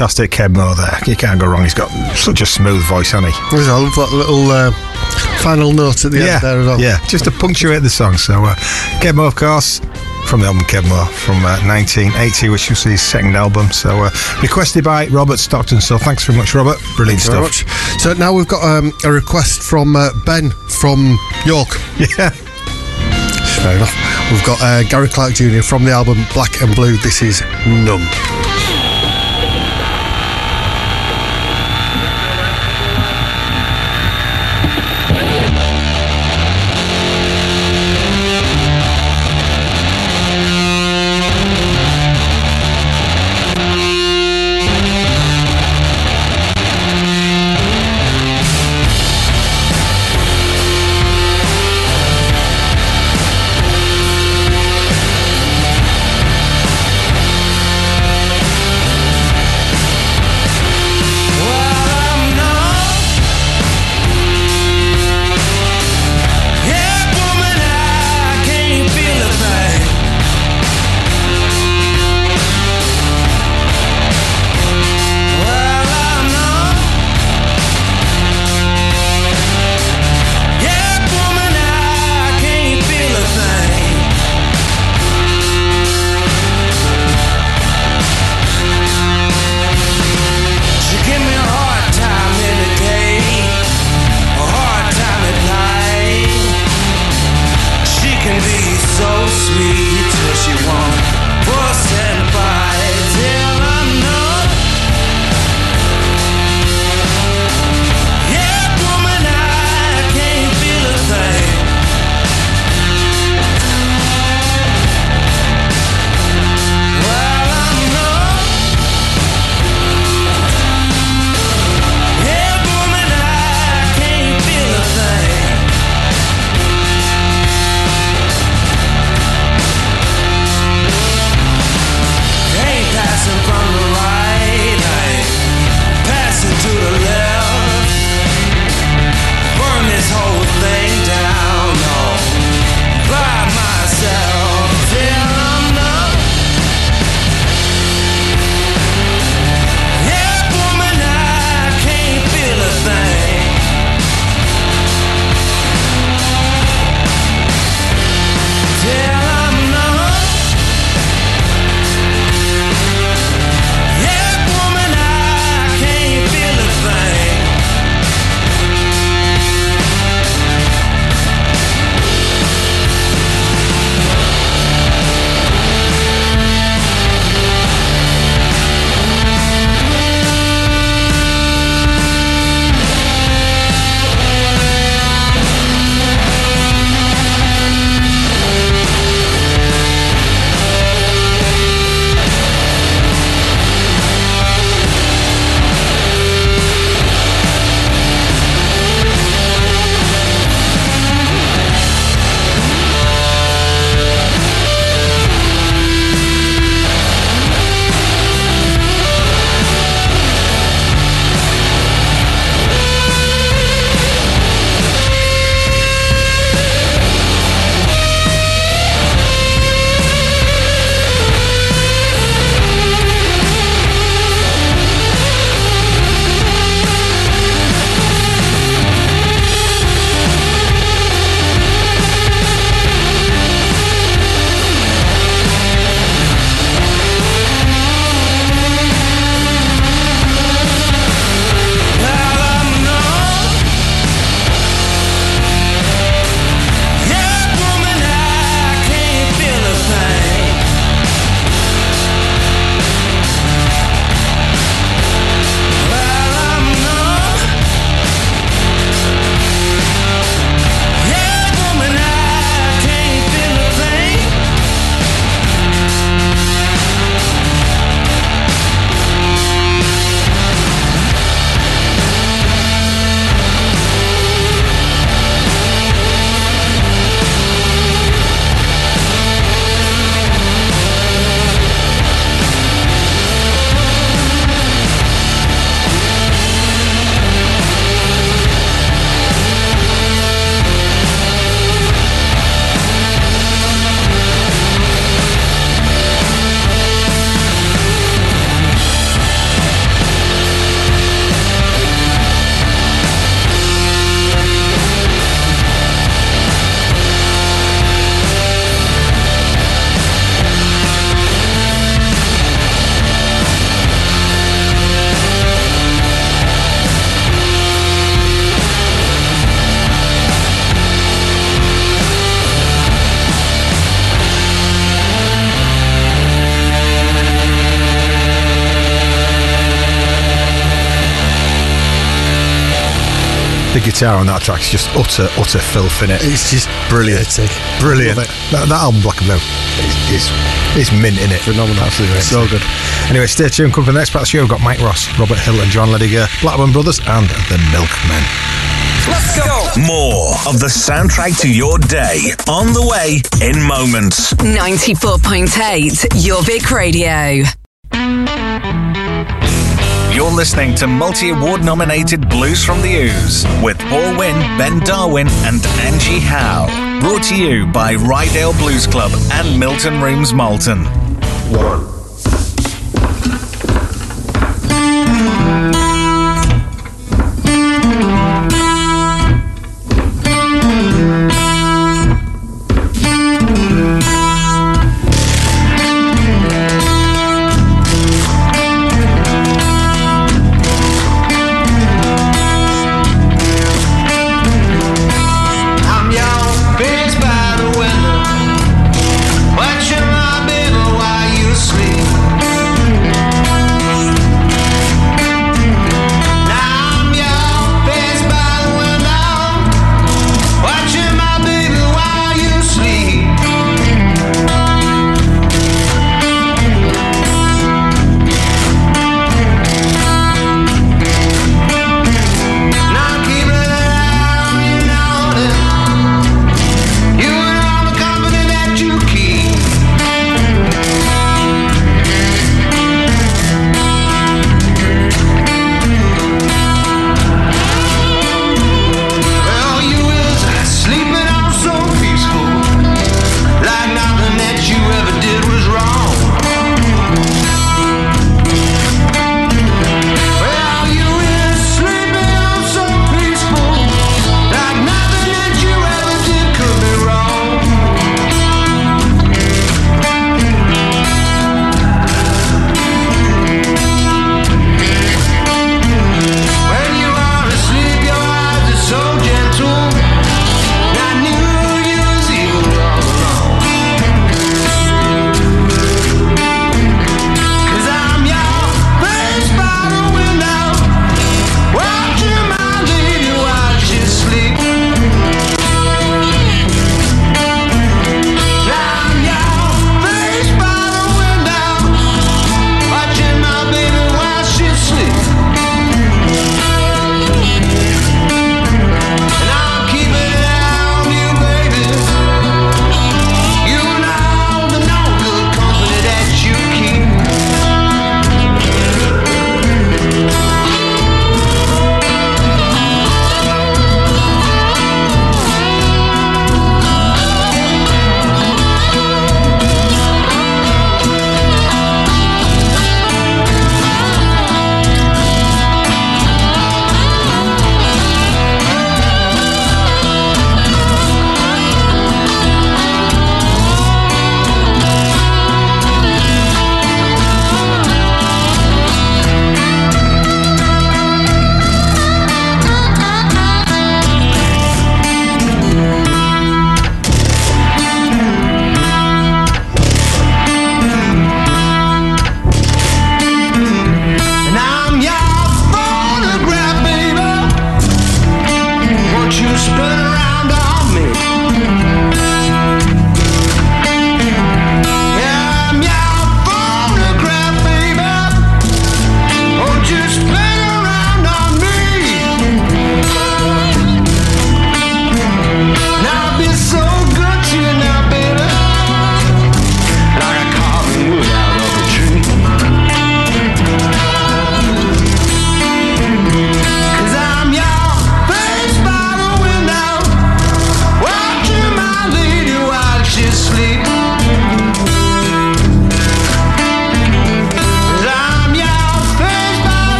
fantastic Keb' Mo' there. You can't go wrong. He's got such a smooth voice, hasn't he? There's a little uh, final note at the yeah, end there as well. Yeah, just to punctuate the song. So, uh, Keb' Mo', of course, from the album Keb' Mo' from uh, 1980, which was his second album. So uh, requested by Robert Stockton. So thanks very much, Robert. Brilliant stuff. So now we've got um, a request from uh, Ben from York. Yeah. Fair enough. We've got uh, Gary Clark Jr. from the album Black and Blue. This is Numb. Guitar on that track is just utter, utter filth in it. It's just brilliant, brilliant. It. That, that album, Black and Blue, is, is, is mint in it. Phenomenal, absolutely So good. Anyway, stay tuned. Come for the next part of the show. We've got Mike Ross, Robert Hill, and Joanne Lediger, Blackburn Brothers, and the Milkmen. Let's go. More of the soundtrack to your day on the way in moments. 94.8 Jorvik Radio. You're listening to multi award nominated Blues from the Ouse with Paul Winn, Ben Darwin, and Angie Howe. Brought to you by Ryedale Blues Club and Milton Rooms Malton. I'm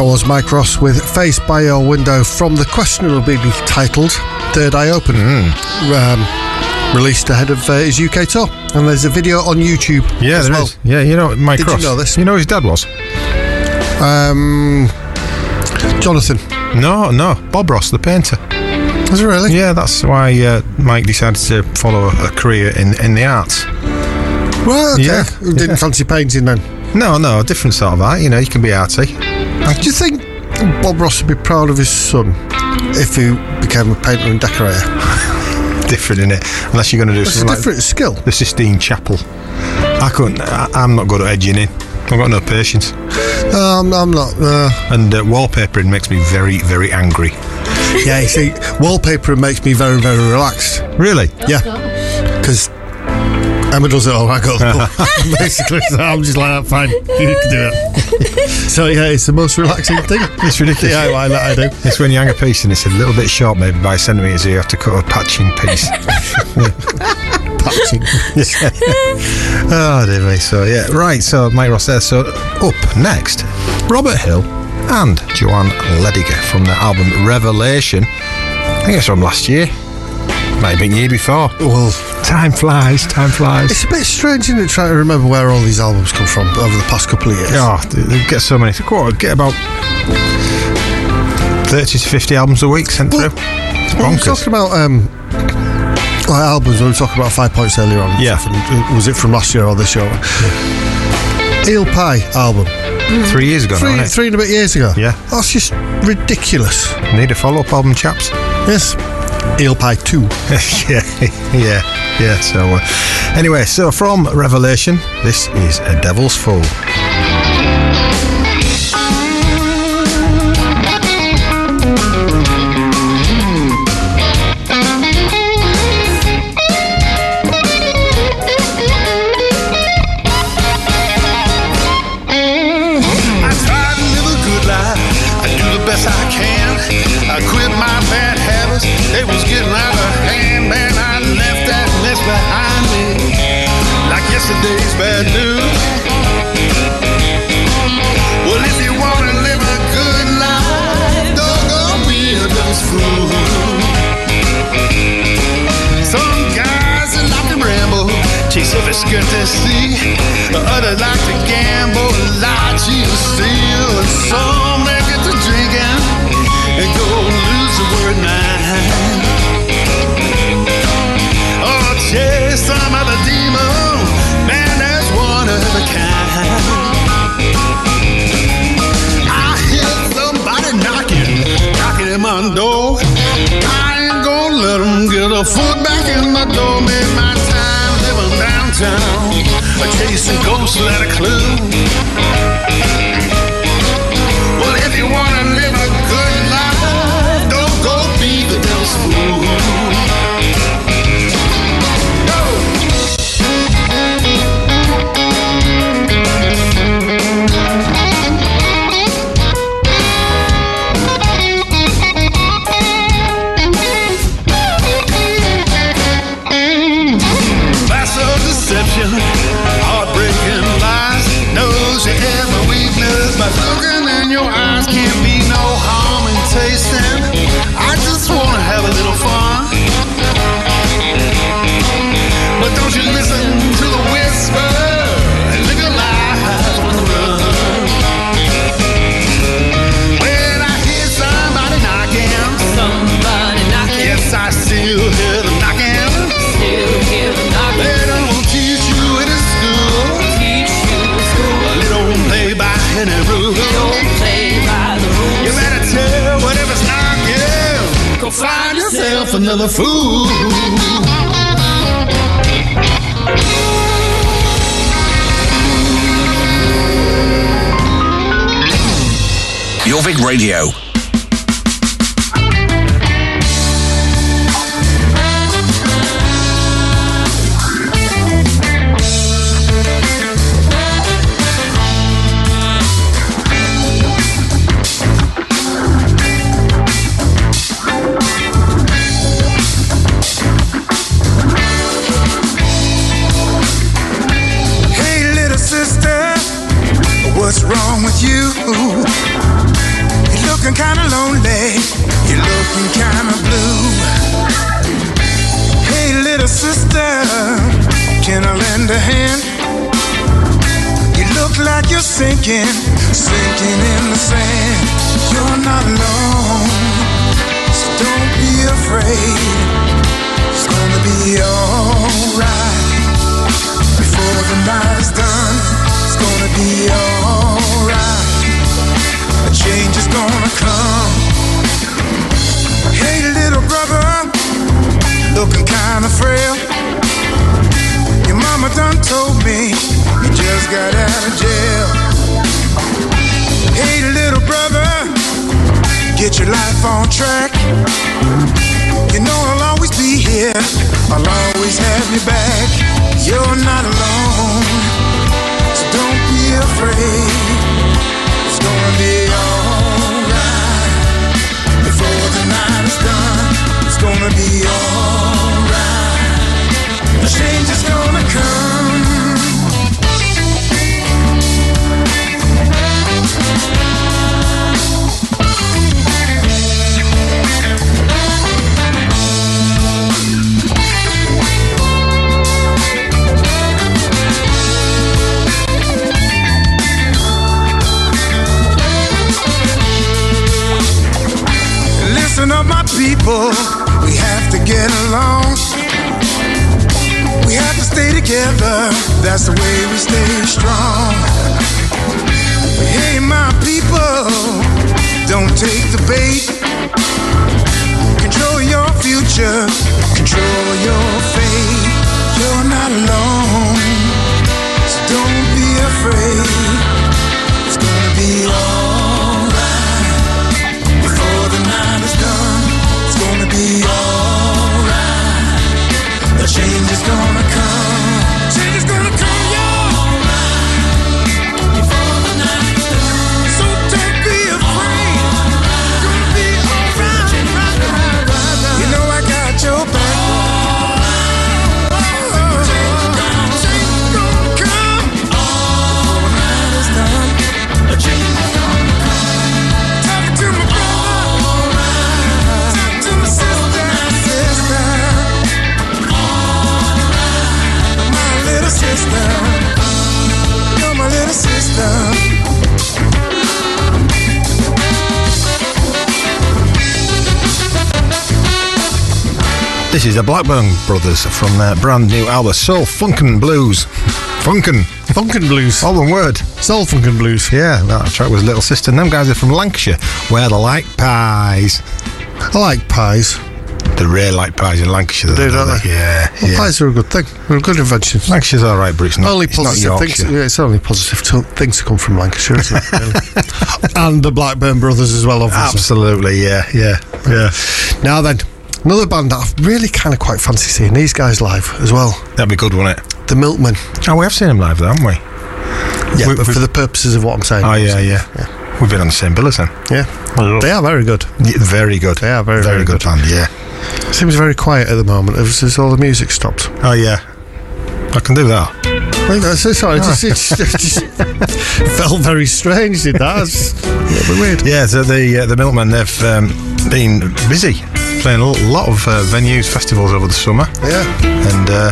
That was Mike Ross with Face by Your Window from the questionably titled Third Eye Open, um, released ahead of uh, his UK tour. And there's a video on YouTube. Yeah, there well. is. Yeah, you know Mike Did Ross. you know this? You know who his dad was? Um, Jonathan. No, no, Bob Ross, the painter. Was it really? Yeah, that's why uh, Mike decided to follow a career in, in the arts. Well, okay. Yeah, Didn't yeah. fancy painting then. No, no, a different sort of art. You know, you can be arty. Do you think Bob Ross would be proud of his son if he became a painter and decorator? Different in it, unless you're going to do It's a different like skill. the Sistine Chapel. I couldn't. I, I'm not good at edging in. I've got no patience. Um, I'm not. Uh, And uh, wallpapering makes me very, very angry. yeah, you see, wallpapering makes me very, very relaxed. Really? Yeah, because Emma does it all. Oh, I got the basically. So I'm just like, oh, fine, you can do it. so yeah, it's the most relaxing thing. It's ridiculous. Yeah, I, I do. It's when you hang a piece and it's a little bit short, maybe by centimetres, you have to cut a patching piece. Patching. oh, dear me. So, yeah, right. So, Mike Ross there. So, up next, Robert Hill and Joanne Lediger from their album Revelation. I think it's from last year. Might have been year before. Well, Time flies, time flies. it's a bit strange, isn't it, trying to remember where all these albums come from over the past couple of years. Oh, they get so many. Quite, get about 30 to 50 albums a week sent Well, through. We were talking about um, like albums. We were talking about Five Points earlier on. Yeah. and, uh, was it from last year or this year? Eel Pie album. Three years ago now, Three, innit? three and a bit years ago. Yeah. That's just ridiculous. Need a follow up album, chaps? Yes. Eel Pie 2. yeah, yeah, yeah. So, uh, anyway, so from Revelation, this is A Devil's Fool. Chase every skirt they see. Others like to gamble, lie, cheat, steal. And some they get to drinking and go lose the word mind. Or oh, chase some other demon, man, that's one of a kind. I hear somebody knocking, knocking at my door. I ain't gonna let get a foot back in the door. Made my downtown, a chasing ghosts without a clue. Radio. That's the way we stay strong. Hey, my people, don't take the bait. Control your future. This is the Blackburn Brothers from their brand new album, Soul Funkin' Blues. Funkin'. Funkin' Blues. All one word. Soul Funkin' Blues. Yeah, that track was Little Sister. And them guys are from Lancashire, where they like pies. I like pies. They really like pies in Lancashire. They do, don't they? Yeah, Well, yeah. Pies are a good thing. They're a good invention. Lancashire's all right, but it's not, only it's not positive things. Yorkshire. Yeah, it's only positive to, things to come from Lancashire, isn't it? really? and the Blackburn Brothers as well, obviously. Absolutely, yeah, yeah, yeah. Now then, another band that I've really kind of quite fancy seeing these guys live as well. That'd be good, wouldn't it? The Milkmen. Oh, we have seen them live, though, haven't we? Yeah, We- but we- for the purposes of what I'm saying. Oh, yeah, yeah. We've been on the same bill as them. Yeah. They are very good. Yeah, very good. They are very, very, very good, good. band, yeah. Seems very quiet at the moment. Has, has all the music stopped? Oh, yeah. I can do that. I think that's sorry. It just, it just, it just felt very strange. Did that? It's a little bit weird. Yeah, so the uh, the Milkmen they've um, been busy playing a lot of uh, venues, festivals over the summer. Yeah. And uh,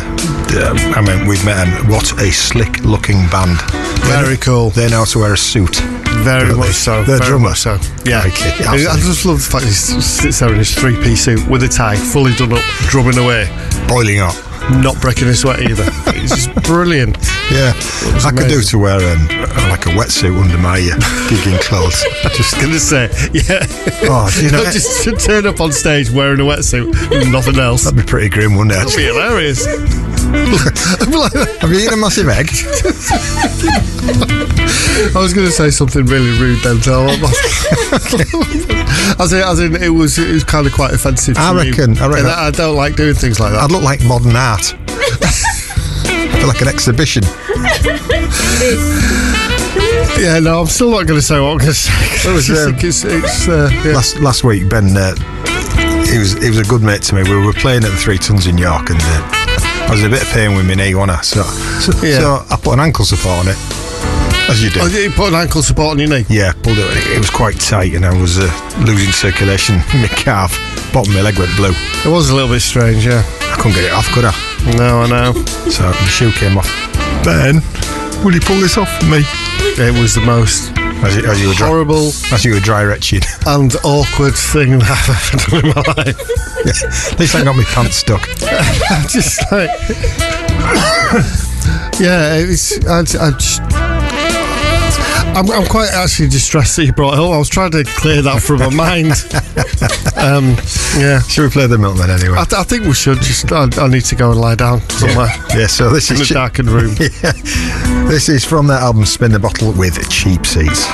I mean, we've met them. What a slick looking band! Very cool. They know how to wear a suit. Very much they? so. They're very drummer. so. Yeah. I, just love the fact he sits there in his three piece suit with a tie, fully done up, drumming away, Boiling up. Not breaking a sweat either. it's just brilliant. Yeah, I could do to wear um, like a wetsuit under my uh, gigging clothes. Just gonna say, yeah. Oh, you know- just to turn up on stage wearing a wetsuit and nothing else. That'd be pretty grim, wouldn't it? That'd be hilarious. Have you eaten a massive egg? I was going to say something really rude then, so as in, as in, it was it was kind of quite offensive. To I reckon- I reckon- I don't like doing things like that. I'd look like modern art. I feel like an exhibition. Yeah, no, I'm still not going to say what I'm going to say. It was, um, it's, it's uh, yeah. Last last week, Ben, uh, he was he was a good mate to me. We were playing at the Three Tons in York, and uh, I was a bit of pain with my knee, wasn't I? So, so, Yeah. so I put an ankle support on it, As you do. Oh, you put an ankle support on your knee? Yeah, pulled it. It was quite tight, and I was uh, losing circulation. in My calf, bottom of my leg went blue. It was a little bit strange, yeah. I couldn't get it off, could I? No, I know. So the shoe came off. Ben, will you pull this off for me? It was the most As you, as you were dry, horrible as you were dry retching. and awkward thing that I've ever done in my life. At least I got my pants stuck. just like, yeah, it's. I, I just, I'm, I'm quite actually distressed that you brought it up. I was trying to clear that from my mind. Um, yeah. Should we play the milkman anyway? I, I think we should. Just, I, I need to go and lie down somewhere Yeah, so this in is a darkened room. yeah. This is from their album Spin the Bottle with Cheap Seats.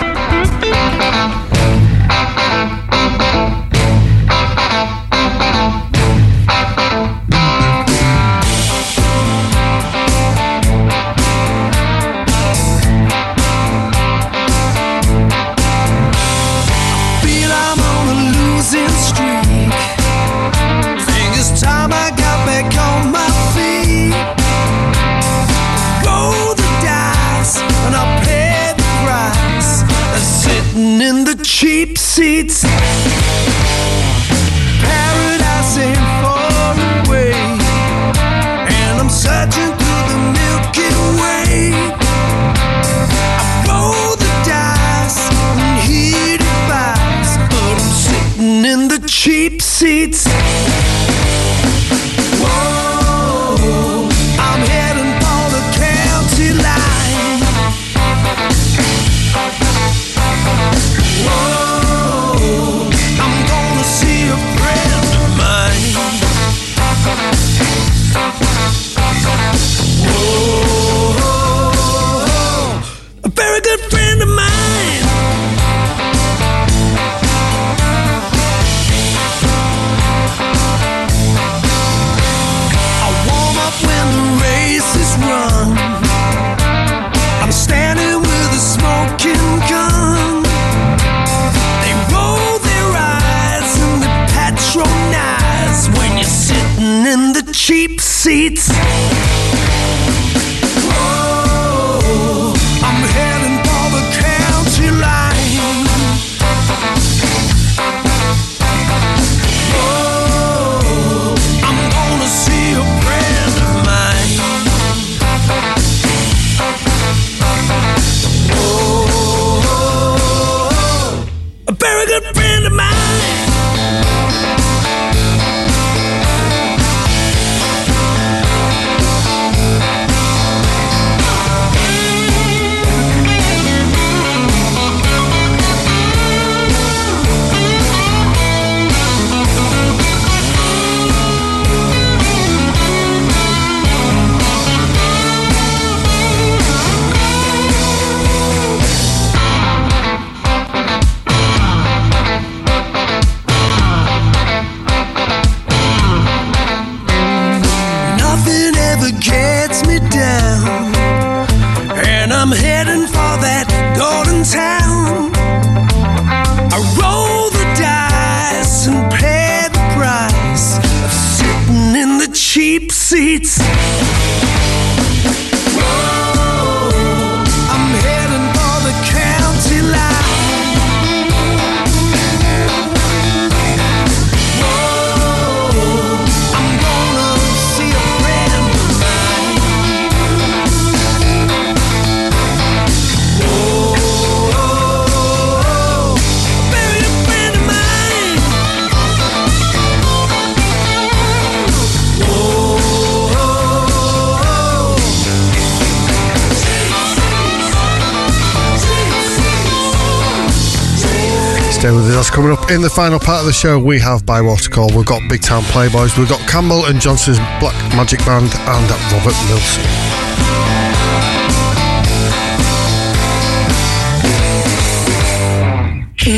That's coming up in the final part of the show. We have Bywater Call. We've got Big Town Playboys. We've got Campbell and Johnston's Black Magic Band and Robert Nilsson.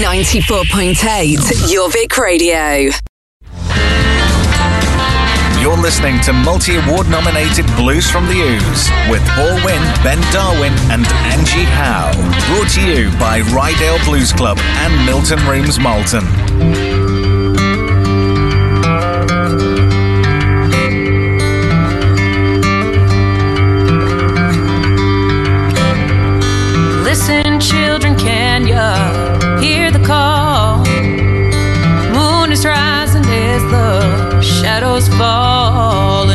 Ninety-four point eight, Jorvik Radio. Listening to multi award nominated Blues from the Ouse with Paul Winn, Ben Darwin, and Angie Howe. Brought to you by Ryedale Blues Club and Milton Rooms Malton. Women, children, can you hear the call? Moon is rising as the shadows fall,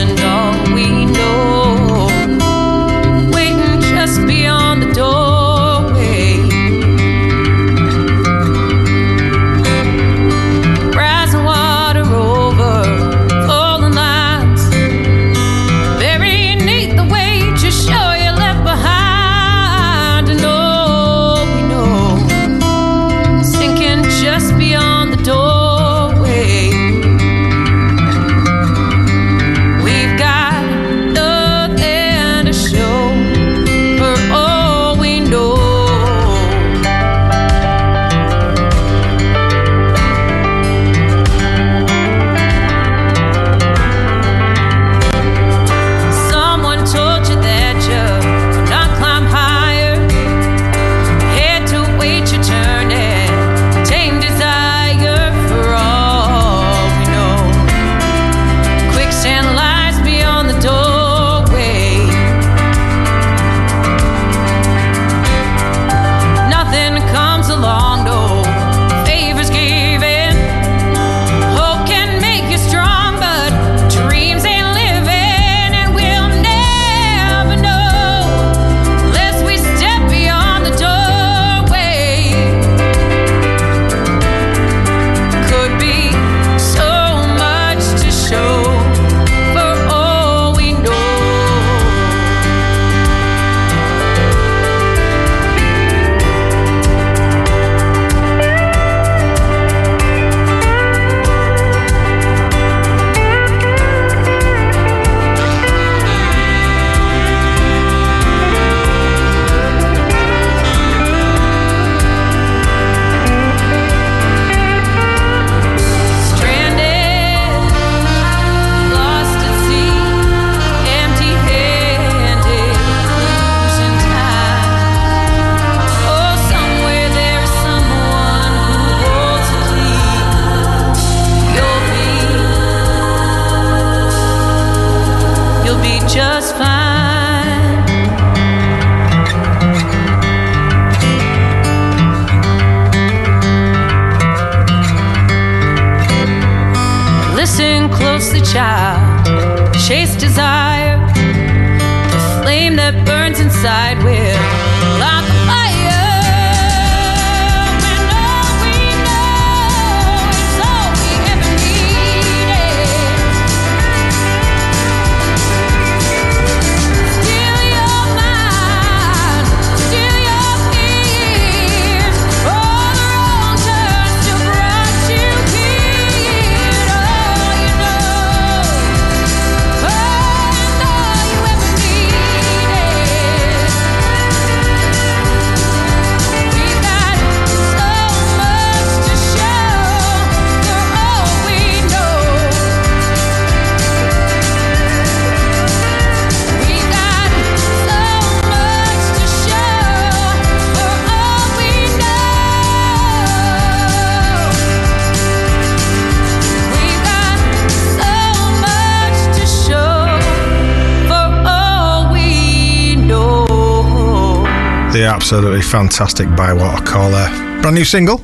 absolutely fantastic Bywater Caller. Brand new single.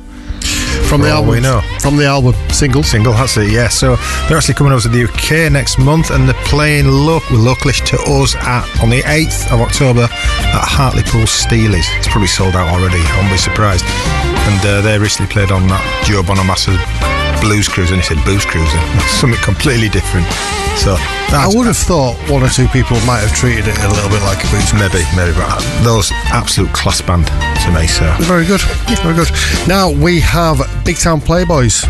From the For album. we know. From the album. Single. Single, that's it, yeah. So they're actually coming over to the UK next month and they're playing look localish to us at on the 8th of October at Hartlepool Steelies. It's probably sold out already, I won't be surprised. And uh, they recently played on that Joe Bonamassa Blues Cruise and he said Blues Cruise. Something completely different. So I would have thought one or two people might have treated it a little bit like a booze. Maybe, maybe, but those absolute class band to me, so. Very good. Very good. Now we have Big Town Playboys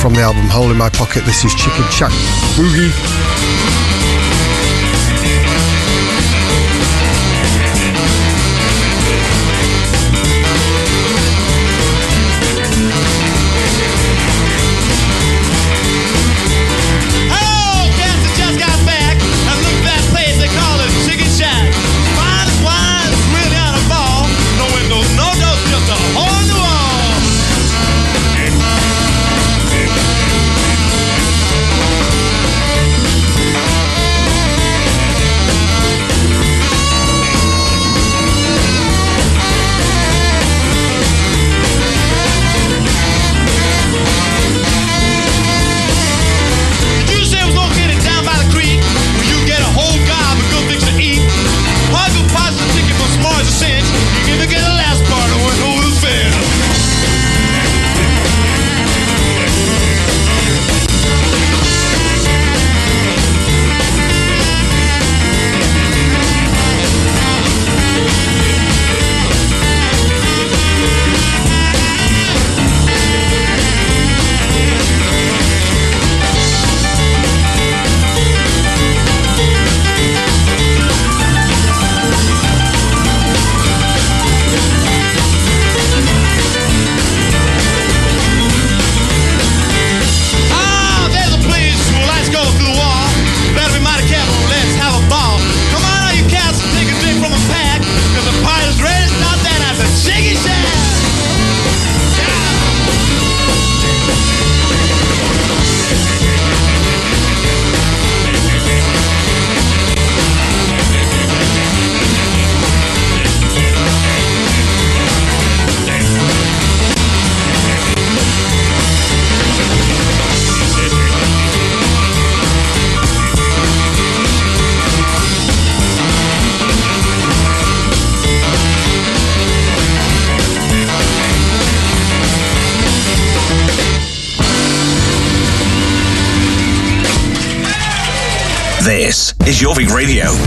from the album Hole in My Pocket. This is Chicken Shack Boogie. Jorvik Radio.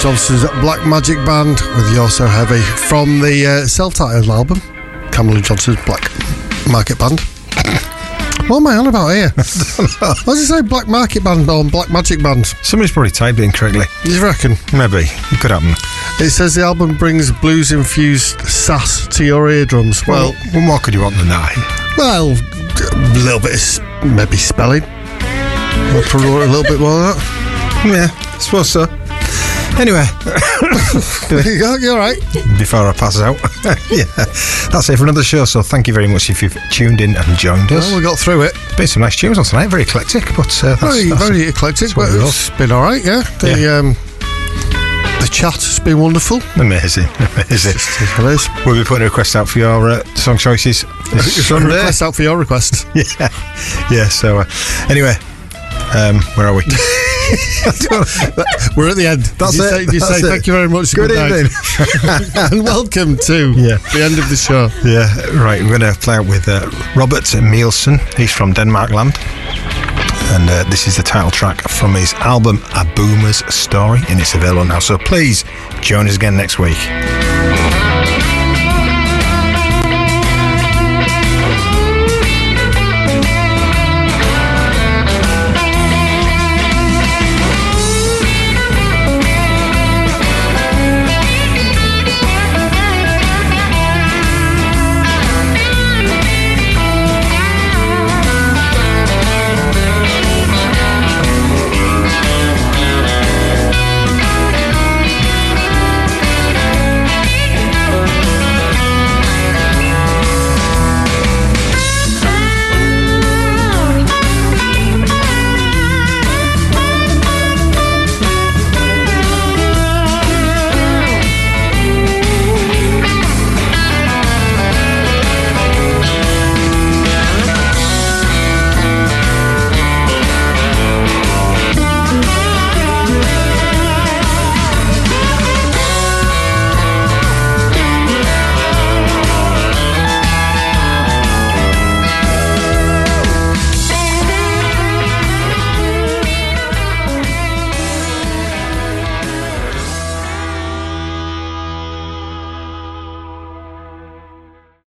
Johnston's Black Magic Band with You're So Heavy from the uh, self-titled album, and Johnston's Black Market Band. What am I on about here? What does it say? Black Market Band or Black Magic Band? Somebody's probably typed it incorrectly. You reckon? Maybe. It could happen. It says the album brings blues-infused sass to your eardrums. Well, what more could you want than that? well, a little bit of maybe spelling. I'll probably a little bit more of that. Yeah, I suppose so. Anyway, you go, you're right. before I pass out, yeah, that's it for another show. So thank you very much if you've tuned in and joined us. Well, we got through it. Been some nice tunes on tonight, very eclectic, but uh, that's, Very, that's very eclectic, but it's been all right. Yeah, the um, the chat has been wonderful. Amazing, amazing. We'll be putting a request out for your uh, song choices Sunday. Request out for your request. Yeah, yeah. So uh, anyway, um, where are we? We're at the end. That's you it, Say, you that's say it. thank you very much. Good night. evening. and welcome to Yeah. the end of the show. Yeah, right. We're going to play out with uh, Robert Nilsson. He's from Denmark land. And uh, this is the title track from his album A Boomer's Story, and it's available now. So please join us again next week.